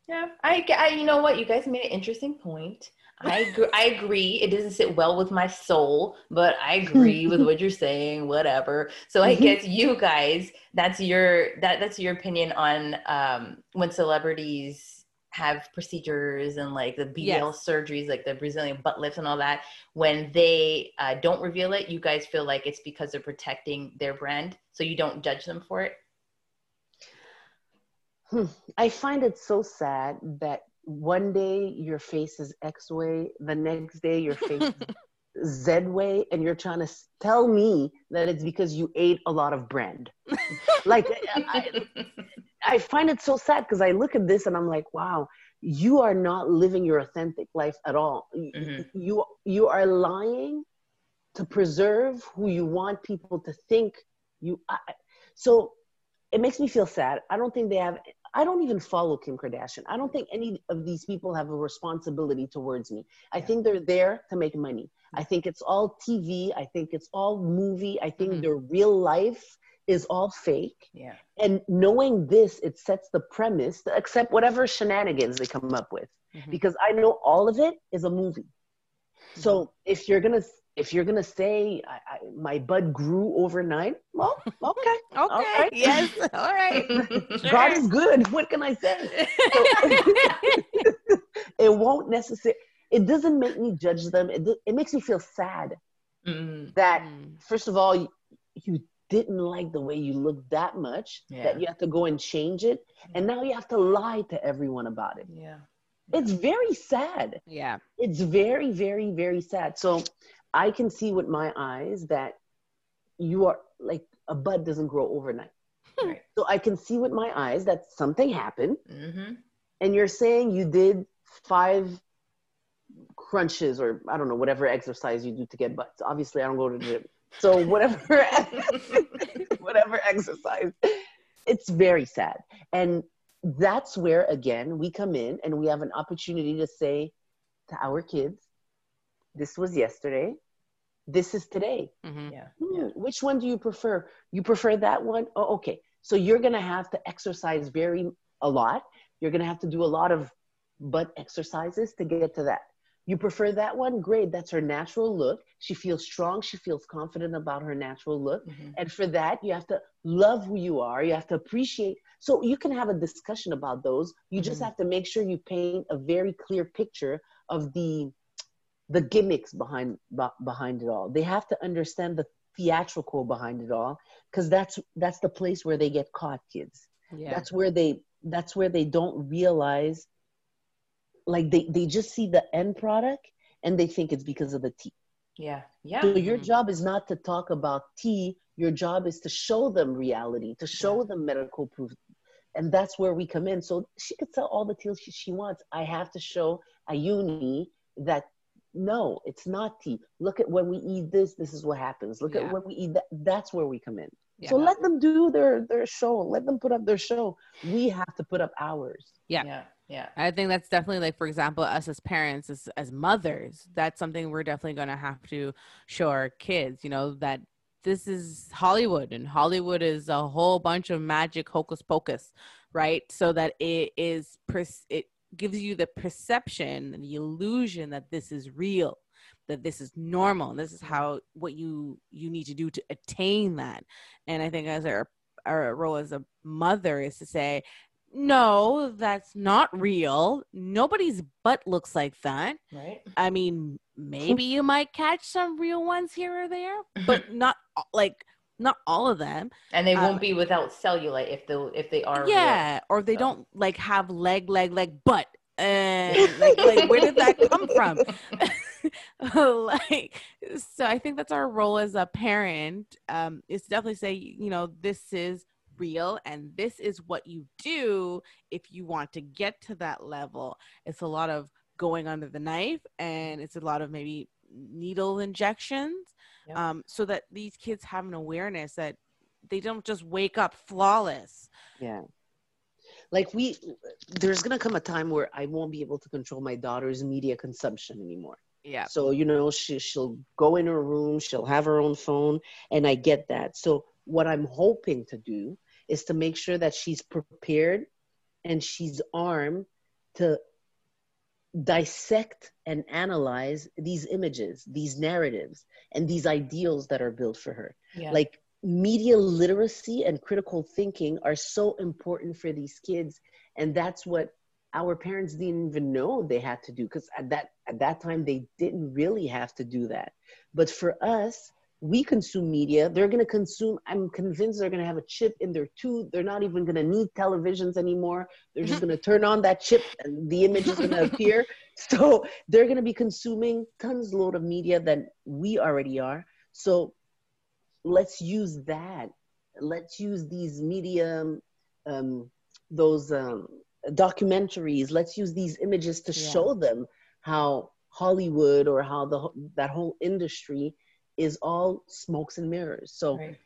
Yeah, I, I, you know what? You guys made an interesting point. I agree, I agree. It doesn't sit well with my soul, but I agree with what you're saying. Whatever. So I Mhm. guess you guys, that's your that that's your opinion on um, when celebrities have procedures and like the BBL Yes. surgeries, like the Brazilian butt lifts and all that. When they uh, don't reveal it, you guys feel like it's because they're protecting their brand, so you don't judge them for it. Hmm. I find it so sad that one day your face is X way, the next day your face is Z way, and you're trying to tell me that it's because you ate a lot of brand. like, I, I find it so sad because I look at this and I'm like, wow, you are not living your authentic life at all. Mhm. You you are lying to preserve who you want people to think you. I- so it makes me feel sad. I don't think they have. I don't even follow Kim Kardashian. I don't think any of these people have a responsibility towards me. I Yeah. think they're there to make money. I think it's all TV. I think it's all movie. I think Mhm. their real life is all fake yeah. and knowing this it sets the premise to accept whatever shenanigans they come up with Mhm. because i know all of it is a movie so if you're gonna if you're gonna say I, I, my bud grew overnight well okay Okay. right. Yes. All right. god is good what can i say it won't necessarily it doesn't make me judge them it, it makes me feel sad Mm, that Mm. first of all you, you didn't like the way you looked that much Yeah. that you have to go and change it and now you have to lie to everyone about it yeah. it's very sad Yeah. it's very very very sad so i can see with my eyes that you are like a bud doesn't grow overnight. Right. so i can see with my eyes that something happened. Mm-hmm. and you're saying you did five crunches or i don't know whatever exercise you do to get butts. Obviously i don't go to the gym. So whatever whatever exercise. It's very sad. And that's where again we come in and we have an opportunity to say to our kids this was yesterday this is today Mhm. Yeah. Hmm, Yeah. which one do you prefer you prefer that one? Oh, okay so you're gonna have to exercise very a lot you're going to have to do a lot of butt exercises to get to that. You prefer that one? Great. That's her natural look. She feels strong. She feels confident about her natural look. Mm-hmm. And for that, you have to love who you are. You have to appreciate. So you can have a discussion about those. You mm-hmm. just have to make sure you paint a very clear picture of the the gimmicks behind behind it all. They have to understand the theatrical behind it all because that's that's the place where they get caught, kids. Yeah. That's where they that's where they don't realize like they they just see the end product and they think it's because of the tea yeah yeah so your mm-hmm. job is not to talk about tea your job is to show them reality to show yeah. them medical proof and that's where we come in so she could sell all the tea she, she wants i have to show ayuni that no it's not tea look at when we eat this this is what happens look yeah. at when we eat that that's where we come in yeah. So let them do their their show. Let them put up their show. We have to put up ours. Yeah. Yeah. Yeah. I think that's definitely like for example us as parents as as mothers, that's something we're definitely going to have to show our kids, you know, that this is Hollywood and Hollywood is a whole bunch of magic hocus pocus, right? So that it is it gives you the perception and the illusion that this is real that this is normal and this is how what you you need to do to attain that. And i think as our our role as a mother is to say no that's not real. Nobody's butt looks like that. Right. I mean maybe you might catch some real ones here or there but not like not all of them and they won't um, be without cellulite if they if they are yeah real. or they so. don't like have leg leg leg butt and like, like where did that come from like so i think that's our role as a parent um is definitely say you know this is real and this is what you do if you want to get to that level it's a lot of going under the knife and it's a lot of maybe needle injections yep. um, so that these kids have an awareness that they don't just wake up flawless. Yeah. Like we there's gonna come a time where i won't be able to control my daughter's media consumption anymore. Yeah. So you know she, she'll go in her room she'll have her own phone and i get that. So what i'm hoping to do is to make sure that she's prepared and she's armed to dissect and analyze these images these narratives and these ideals that are built for her yeah. like media literacy and critical thinking are so important for these kids and that's what our parents didn't even know they had to do because at that at that time they didn't really have to do that but for us we consume media they're going to consume i'm convinced they're going to have a chip in their tooth they're not even going to need televisions anymore they're just going to turn on that chip and the image is going to appear so they're going to be consuming tons load of media than we already are so let's use that. Let's use these media, um, those um, documentaries. Let's use these images to yeah. show them how Hollywood or how the that whole industry is all smokes and mirrors. So right.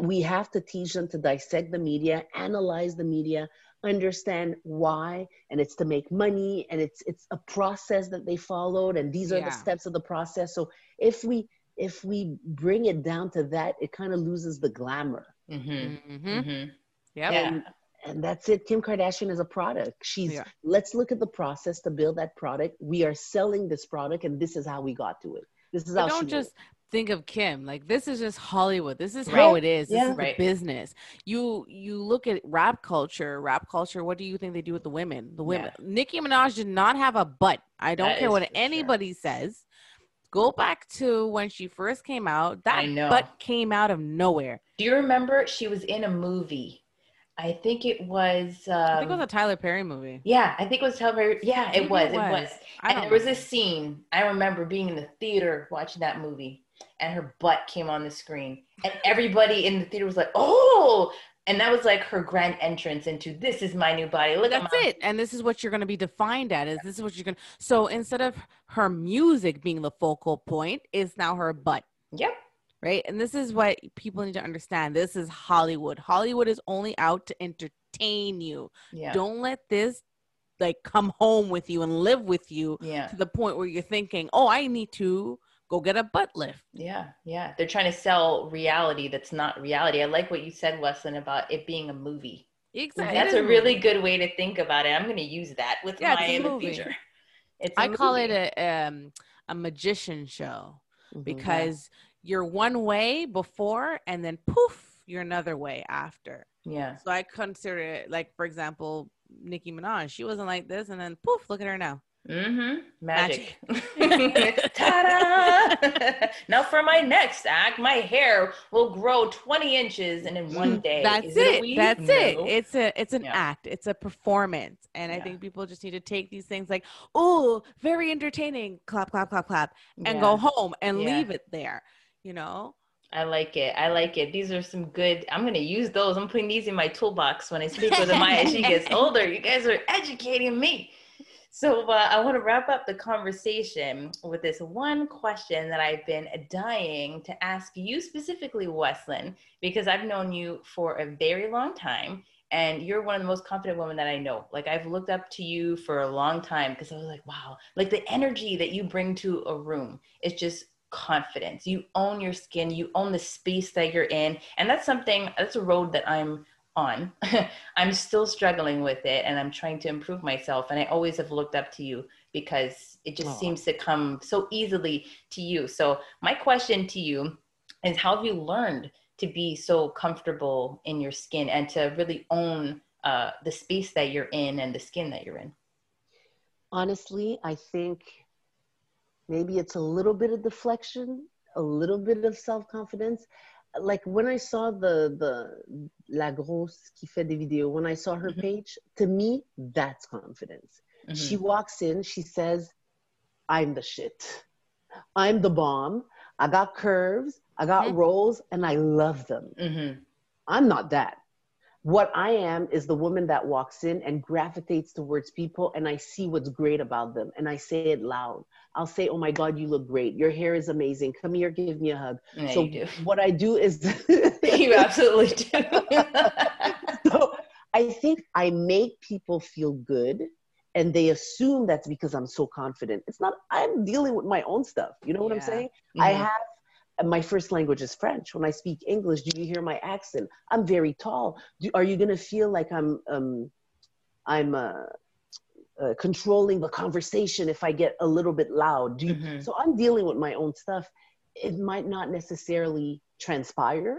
we have to teach them to dissect the media, analyze the media, understand why, and it's to make money, and it's it's a process that they followed, and these are yeah. the steps of the process. So if we if we bring it down to that, it kind of loses the glamour. Mm-hmm. Mm-hmm. mm-hmm. Yep. And, and that's it. Kim Kardashian is a product. She's yeah. let's look at the process to build that product. We are selling this product, and this is how we got to it. This is but how. Don't just think of Kim like this is just Hollywood. This is right. how it is. This yeah. is right. business. You you look at rap culture. Rap culture. What do you think they do with the women? The women. Yeah. Nicki Minaj did not have a butt. I don't that care what anybody sure. says go back to when she first came out. That butt came out of nowhere. Do you remember she was in a movie? I think it was. Um, I think it was a Tyler Perry movie. Yeah, I think it was Tyler Perry. Yeah, it was, it was. It was. And there was a scene. I remember being in the theater watching that movie, and her butt came on the screen, and everybody in the theater was like, "Oh!" and that was like her grand entrance into this is my new body. Look, that's it, and this is what you're going to be defined at. Is this is what you're going? to So instead of her music being the focal point, is now her butt. Yep. Right, and this is what people need to understand. This is Hollywood. Hollywood is only out to entertain you. Yeah. Don't let this like come home with you and live with you yeah. to the point where you're thinking, "Oh, I need to go get a butt lift. Yeah, yeah. They're trying to sell reality that's not reality. I like what you said, Wesline, about it being a movie. Exactly. That's a really good way to think about it. I'm going to use that with Yeah, my in the future. It's I call it a um, a magician show Mhm. because you're one way before and then poof, you're another way after. yeah. So I consider it like, for example, Nicki Minaj. She wasn't like this, and then poof, look at her now. Mm-hmm. Magic. Ta-da! now for my next act, my hair will grow 20 inches and in one day. Mm, That's Is it. a weave? That's it. It's a it's an Yeah. act. It's a performance, and I think people just need to take these things like, oh, very entertaining, clap, clap, clap, clap, and Yeah. go home and Yeah. leave it there. You know. I like it. I like it. These are some good. I'm gonna use those. I'm putting these in my toolbox when I speak with Amaya as she gets older. You guys are educating me. So uh, I want to wrap up the conversation with this one question that I've been dying to ask you specifically, Wesline, because I've known you for a very long time, and you're one of the most confident women that I know. Like I've looked up to you for a long time because I was like, wow, like the energy that you bring to a room is just confidence. You own your skin, you own the space that you're in. And that's something, that's a road that I'm on. I'm still struggling with it and I'm trying to improve myself. And I always have looked up to you because it just Aw. seems to come so easily to you. So, my question to you is how have you learned to be so comfortable in your skin and to really own uh, the space that you're in and the skin that you're in? honestly, I think maybe it's a little bit of deflection, a little bit of self confidence. Like when I saw the the La Grosse qui fait des vidéos, when I saw her Mhm. page, to me, that's confidence. She walks in, she says, I'm the shit. I'm the bomb. I got curves, I got Mhm. rolls, and I love them. Mhm. I'm not that. What I am is the woman that walks in and gravitates towards people, and I see what's great about them, and I say it loud. I'll say, "Oh my God, you look great. Your hair is amazing. Come here, give me a hug." Yeah, so what I do is, you absolutely do. so I think I make people feel good, and they assume that's because I'm so confident. It's not. I'm dealing with my own stuff. You know what I'm saying? I Mhm. have my first language is French. When I speak English, do you hear my accent? I'm very tall. Do, are you gonna feel like I'm um, I'm uh, uh, controlling the conversation if I get a little bit loud? Do you, Mhm. So I'm dealing with my own stuff. It might not necessarily transpire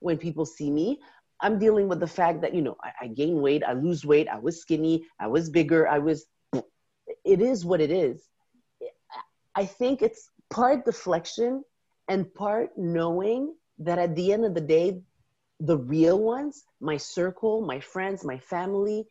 when people see me. I'm dealing with the fact that you know I, I gain weight, I lose weight, I was skinny, I was bigger, I was. It is what it is. I think it's part deflection and part knowing that at the end of the day, the real ones, my circle, my friends, my family,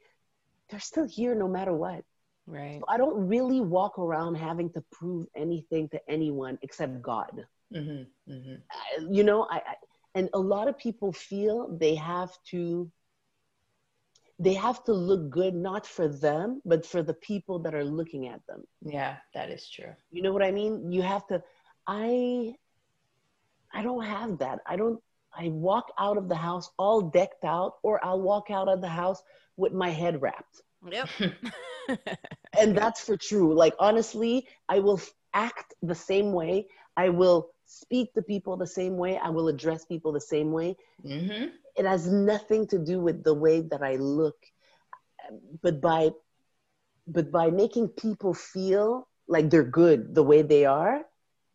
they're still here no matter what. Right. I don't really walk around having to prove anything to anyone except God. Mhm. Mhm. I- You know, I, I and a lot of people feel they have to they have to look good not for them, but for the people that are looking at them. Yeah, that is true. You know what I mean? You have to I I don't have that. I don't I walk out of the house all decked out or I'll walk out of the house with my head wrapped. Yep. And that's for true. Like honestly, I will act the same way. I will speak to people the same way. I will address people the same way. hmm It has nothing to do with the way that I look. But by but by making people feel like they're good the way they are,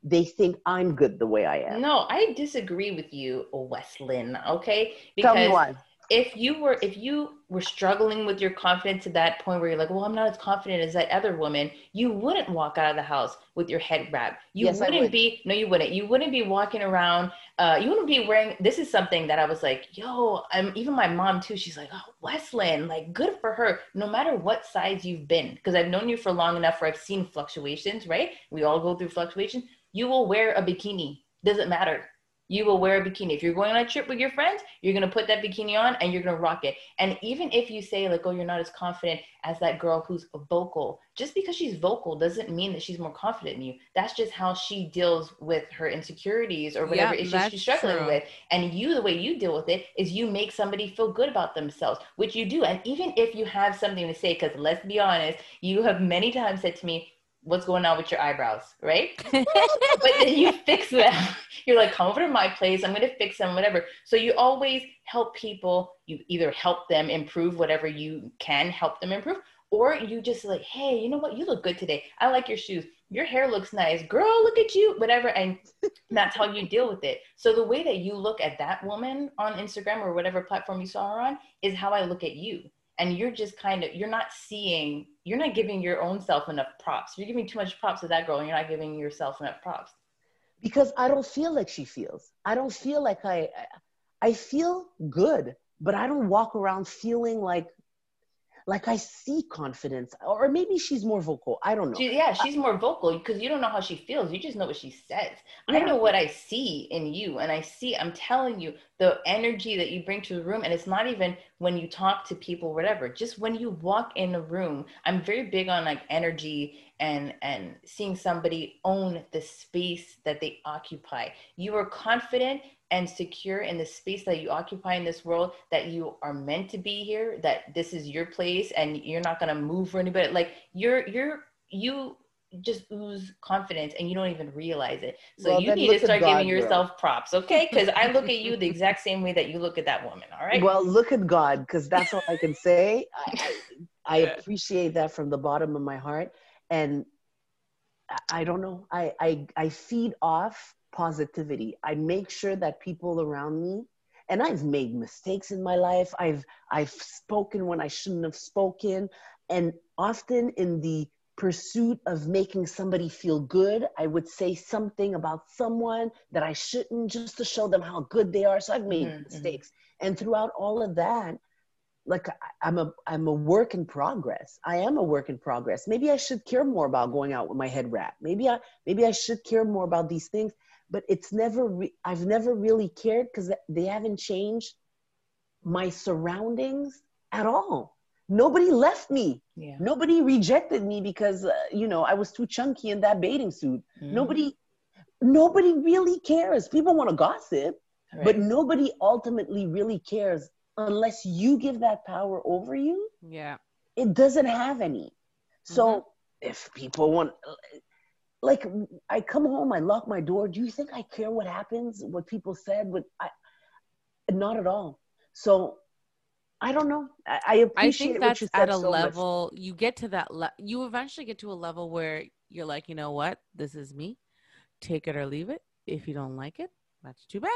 they think I'm good the way I am. No, I disagree with you, Wesline. Okay, Tell me why. if you were if you were struggling with your confidence to that point where you're like, well, I'm not as confident as that other woman, you wouldn't walk out of the house with your head wrapped. You Yes, wouldn't would. be no, you wouldn't. You wouldn't be walking around. Uh, you wouldn't be wearing. This is something that I was like, yo, I'm even my mom too. She's like, oh, Wesline, like good for her. No matter what size you've been, because I've known you for long enough where I've seen fluctuations. Right? We all go through fluctuations. You will wear a bikini. Doesn't matter you will wear a bikini. If you're going on a trip with your friends, you're gonna put that bikini on and you're gonna rock it. And even if you say like, oh, you're not as confident as that girl who's vocal, just because she's vocal doesn't mean that she's more confident than you. That's just how she deals with her insecurities or whatever Yep, issues she's struggling true. with. And you, the way you deal with it is you make somebody feel good about themselves, which you do. And even if you have something to say, because let's be honest, you have many times said to me, what's going on with your eyebrows, right? but then you fix them. You're like, come over to my place. I'm going to fix them, whatever. So you always help people. You either help them improve whatever you can help them improve, or you just like, hey, you know what? You look good today. I like your shoes. Your hair looks nice. Girl, look at you, whatever. And that's how you deal with it. So the way that you look at that woman on Instagram or whatever platform you saw her on is how I look at you and you're just kind of you're not seeing you're not giving your own self enough props. You're giving too much props to that girl and you're not giving yourself enough props. Because i don't feel like she feels. I don't feel like i i feel good but i don't walk around feeling like like I see confidence, or maybe she's more vocal. I don't know. She, yeah, she's more vocal because you don't know how she feels. You just know what she says. Yeah. I know what I see in you, and I see. I'm telling you the energy that you bring to the room, and it's not even when you talk to people, whatever. Just when you walk in a room, I'm very big on like energy and and seeing somebody own the space that they occupy. You are confident and secure in the space that you occupy in this world that you are meant to be here that this is your place and you're not going to move for anybody. Like you're you're you just ooze confidence and you don't even realize it. So well, you need to start God, giving yourself girl. props okay? Because i look at you the exact same way that you look at that woman all right? Well look at god because that's all i can say. I, I, I appreciate that from the bottom of my heart and I don't know. I, I, I feed off positivity. I make sure that people around me, and I've made mistakes in my life. I've I've spoken when I shouldn't have spoken, and often in the pursuit of making somebody feel good, I would say something about someone that I shouldn't just to show them how good they are. So I've made mm-hmm, mm-hmm. mistakes. And throughout all of that, like I'm a I'm a work in progress. I am a work in progress. Maybe I should care more about going out with my head wrap. Maybe I maybe I should care more about these things but it's never re- i've never really cared because they haven't changed my surroundings at all nobody left me yeah. nobody rejected me because uh, you know i was too chunky in that bathing suit mm. nobody nobody really cares people want to gossip right. but nobody ultimately really cares unless you give that power over you yeah it doesn't have any so mm-hmm. if people want like I come home, I lock my door. Do you think I care what happens, what people said? What I, not at all. So I don't know. I, I appreciate. I think that's at a so level. Much. You get to that. Le- you eventually get to a level where you're like, you know what? This is me. Take it or leave it. If you don't like it, that's too bad.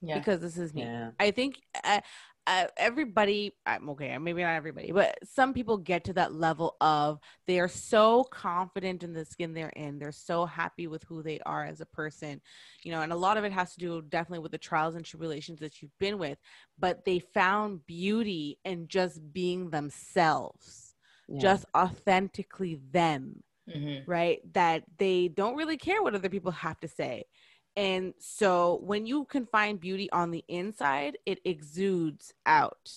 Yeah. Because this is me. Yeah. I think uh, everybody i'm okay maybe not everybody but some people get to that level of they are so confident in the skin they're in they're so happy with who they are as a person you know and a lot of it has to do definitely with the trials and tribulations that you've been with but they found beauty in just being themselves yeah. just authentically them mm-hmm. right that they don't really care what other people have to say and so when you can find beauty on the inside, it exudes out.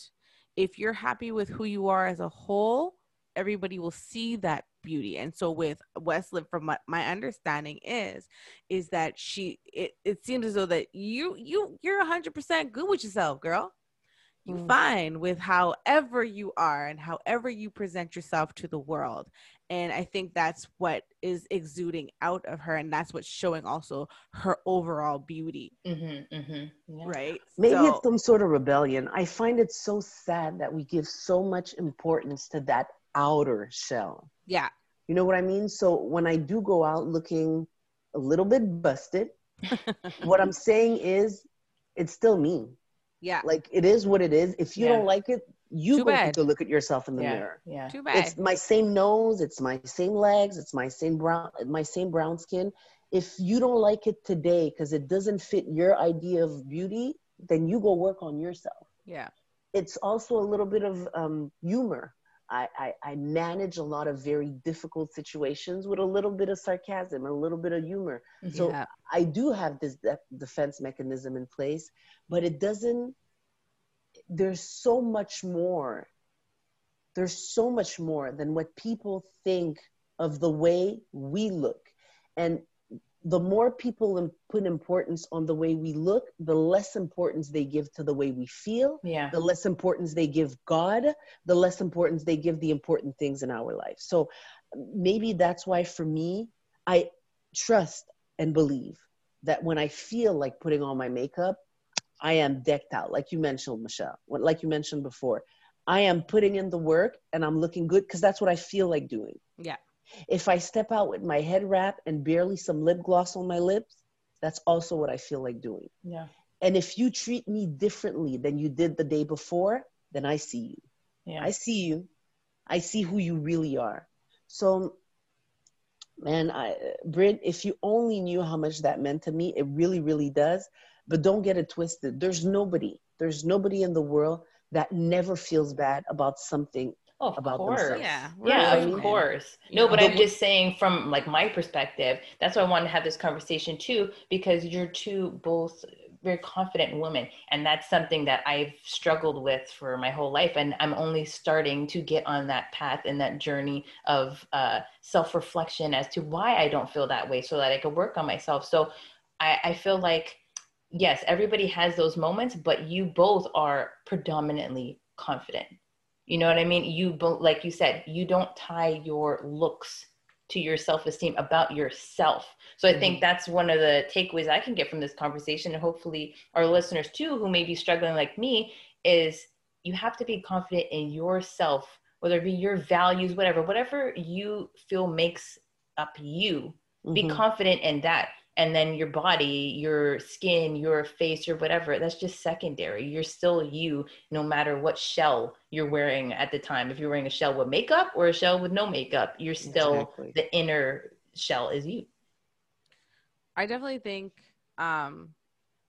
If you're happy with who you are as a whole, everybody will see that beauty. And so with Wesline, from what my understanding is, is that she it, it seems as though that you you you're hundred percent good with yourself, girl you mm. fine with however you are and however you present yourself to the world and i think that's what is exuding out of her and that's what's showing also her overall beauty mm-hmm, mm-hmm. Yeah. right maybe so, it's some sort of rebellion i find it so sad that we give so much importance to that outer shell yeah you know what i mean so when i do go out looking a little bit busted what i'm saying is it's still me yeah. Like it is what it is. If you yeah. don't like it, you have to look at yourself in the yeah. mirror. Yeah. Too bad. It's my same nose, it's my same legs, it's my same brown my same brown skin. If you don't like it today because it doesn't fit your idea of beauty, then you go work on yourself. Yeah. It's also a little bit of um, humor. I, I, I, manage a lot of very difficult situations with a little bit of sarcasm, a little bit of humor. Mm-hmm. So yeah. I do have this de- defense mechanism in place, but it doesn't, there's so much more. There's so much more than what people think of the way we look. And the more people put importance on the way we look, the less importance they give to the way we feel. Yeah. The less importance they give God, the less importance they give the important things in our life. So maybe that's why for me, I trust and believe that when I feel like putting on my makeup, I am decked out, like you mentioned, Michelle, like you mentioned before. I am putting in the work and I'm looking good because that's what I feel like doing. Yeah. If I step out with my head wrap and barely some lip gloss on my lips, that's also what I feel like doing. Yeah. And if you treat me differently than you did the day before, then I see you. Yeah. I see you. I see who you really are. So, man, I, Britt, if you only knew how much that meant to me, it really, really does. But don't get it twisted. There's nobody, there's nobody in the world that never feels bad about something Oh, of about course. themselves. Yeah. Yeah, Right. of course. No, but the- I'm just saying from like my perspective, that's why I wanted to have this conversation too, because you're two both very confident women. And that's something that I've struggled with for my whole life. And I'm only starting to get on that path and that journey of uh, self reflection as to why I don't feel that way so that I can work on myself. So I, I feel like, yes, everybody has those moments, but you both are predominantly confident. You know what I mean? You bo- like you said, you don't tie your looks to your self-esteem about yourself. So I think that's one of the takeaways I can get from this conversation and hopefully our listeners too who may be struggling like me is you have to be confident in yourself, whether it be your values, whatever, whatever you feel makes up you. Be Mhm. confident in that. And then your body, your skin, your face, your whatever, that's just secondary. You're still you, no matter what shell you're wearing at the time. If you're wearing a shell with makeup or a shell with no makeup, you're still Exactly. the inner shell is you. I definitely think um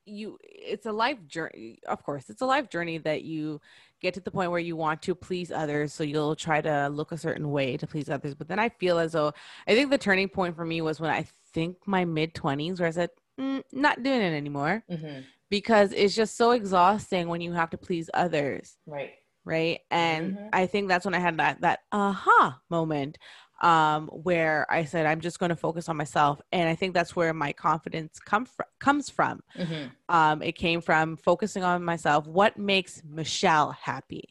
you it's a life journey of course it's a life journey that you get to the point where you want to please others so you'll try to look a certain way to please others but then i feel as though i think the turning point for me was when i think my mid 20s where i said mm, not doing it anymore Mm-hmm. because it's just so exhausting when you have to please others Right. right and Mhm. i think that's when i had that that aha moment um where i said i'm just going to focus on myself. And i think that's where my confidence come fr- comes from. Mm-hmm. um it came from focusing on myself. What makes michelle happy?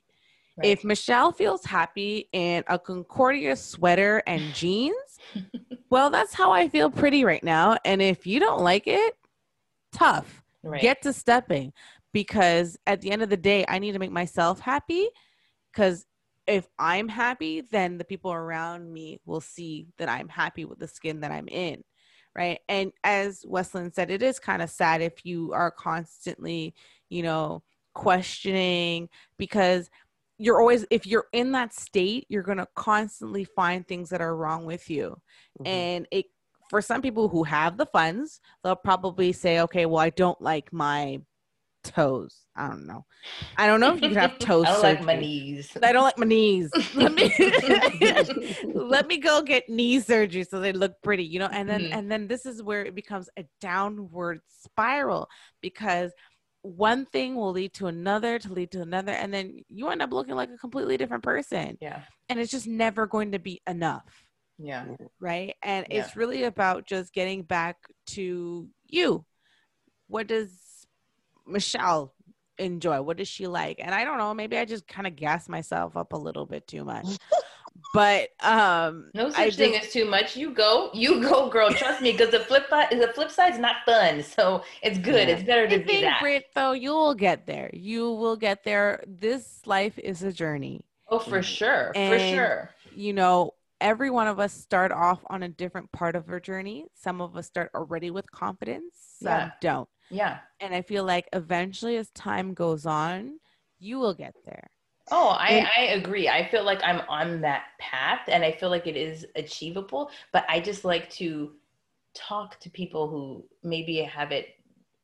Right. if michelle feels happy in a concordia sweater and jeans well that's how i feel pretty right now. And if you don't like it tough. Right. get to stepping. Because at the end of the day i need to make myself happy because if i'm happy then the people around me will see that i'm happy with the skin that i'm in right and as Wesline said it is kind of sad if you are constantly you know questioning because you're always if you're in that state you're going to constantly find things that are wrong with you Mhm. and it for some people who have the funds they'll probably say okay well i don't like my toes i don't know i don't know if you can have toes I don't like my knees. I don't like my knees. Let me let me go get knee surgery so they look pretty, you know. And then Mhm. and then this is where it becomes a downward spiral because one thing will lead to another to lead to another and then you end up looking like a completely different person Yeah. and it's just never going to be enough Yeah. right? And Yeah. it's really about just getting back to you. What does Michelle enjoy? What does she like? And I don't know, maybe I just kind of gas myself up a little bit too much. but um No I such thing just- as too much. You go, you go, girl. Trust me, because the flip side, is the flip side's not fun. So it's good. Yeah. It's better to I be think, that. Britt, though, you will get there. You will get there. This life is a journey. oh, for sure, for sure. you know, every one of us start off on a different part of our journey. Some of us start already with confidence, some Yeah. don't. Yeah. And I feel like eventually, as time goes on, you will get there. Oh, I, I agree. I feel like I'm on that path and I feel like it is achievable, but I just like to talk to people who maybe have it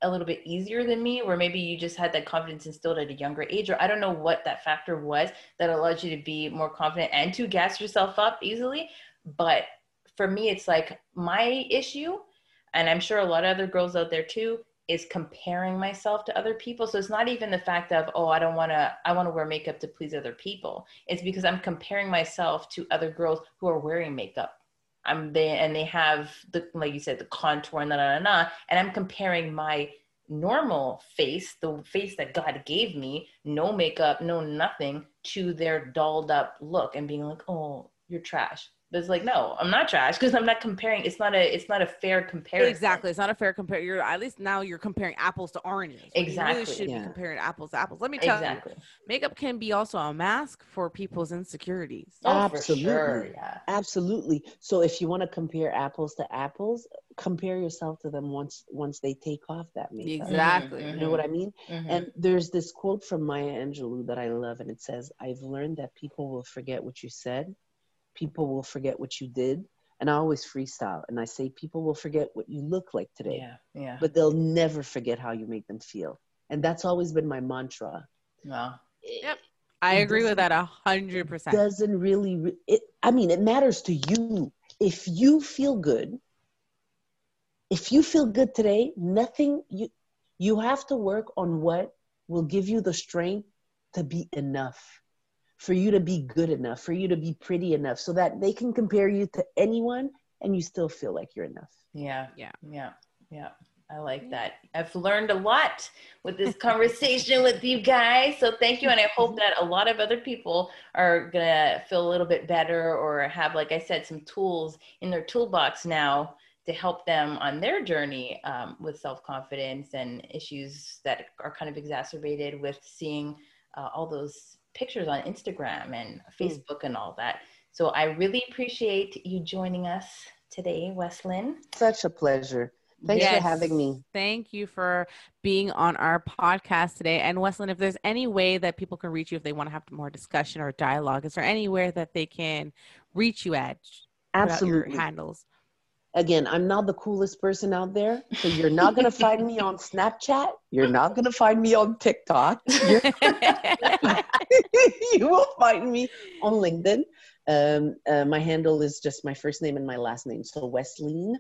a little bit easier than me, or maybe you just had that confidence instilled at a younger age, or I don't know what that factor was that allowed you to be more confident and to gas yourself up easily. But for me, it's like my issue, and I'm sure a lot of other girls out there too, is comparing myself to other people. So it's not even the fact of, oh, I don't want to, I want to wear makeup to please other people. It's because I'm comparing myself to other girls who are wearing makeup. I'm there and they have the like you said the contour and da da da, and I'm comparing my normal face, the face that God gave me, no makeup, no nothing, to their dolled up look and being like, oh, you're trash. But it's like, no, I'm not trash because I'm not comparing. It's not a, it's not a fair comparison. Exactly, it's not a fair compare. You're at least now you're comparing apples to oranges. Exactly, you really should yeah. be comparing apples to apples. Let me tell exactly. you, makeup can be also a mask for people's insecurities. Oh, Absolutely. for sure. Yeah. Absolutely. So if you want to compare apples to apples, compare yourself to them once once they take off that makeup. Exactly. Mhm, You know what I mean? mhm. And there's this quote from Maya Angelou that I love, and it says, I've learned that people will forget what you said, people will forget what you did. And I always freestyle, and I say, people will forget what you look like today, yeah. Yeah. but they'll never forget how you make them feel. And that's always been my mantra. Wow. Yep. I agree with that a hundred percent. Doesn't really, it, I mean, it matters to you. If you feel good, if you feel good today, nothing, you, you have to work on what will give you the strength to be enough, for you to be good enough, for you to be pretty enough, so that they can compare you to anyone and you still feel like you're enough. Yeah. Yeah. Yeah. Yeah. I like that. I've learned a lot with this conversation with you guys. So thank you. And I hope that a lot of other people are going to feel a little bit better or have, like I said, some tools in their toolbox now to help them on their journey um, with self confidence and issues that are kind of exacerbated with seeing uh, all those pictures on Instagram and hmm. Facebook and all that. So I really appreciate you joining us today, Wesline. Such a pleasure. Thanks Yes. for having me. Thank you for being on our podcast today. And Wesline, if there's any way that people can reach you if they want to have more discussion or dialogue, is there anywhere that they can reach you at? Put Absolutely. Your handles. Again, I'm not the coolest person out there. So you're not going to find me on Snapchat. You're not going to find me on TikTok. You're will find me on LinkedIn. Um, uh, my handle is just my first name and my last name. So Wesline,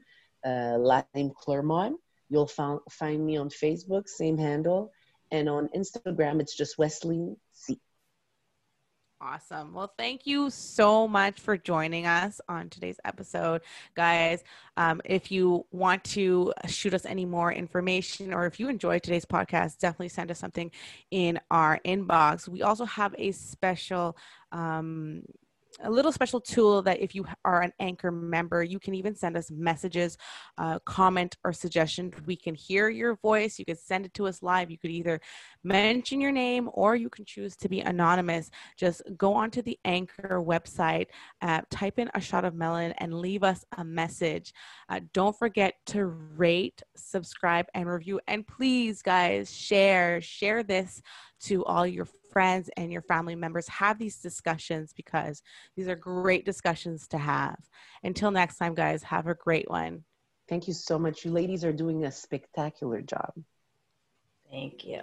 uh, last name Clermont. You'll found, find me on Facebook, same handle. And on Instagram, it's just Wesline. Awesome. Well, thank you so much for joining us on today's episode, guys. Um, if you want to shoot us any more information or if you enjoyed today's podcast, definitely send us something in our inbox. We also have a special, um, a little special tool that if you are an anchor member, you can even send us messages, uh, comment, or suggestion We can hear your voice. You could send it to us live. You could either mention your name or you can choose to be anonymous just go onto the anchor website uh, type in a shot of melanin and leave us a message uh, don't forget to rate subscribe and review and please guys share share this to all your friends and your family members. Have these discussions because these are great discussions to have. Until next time, guys, have a great one. Thank you so much. You ladies are doing a spectacular job. Thank you.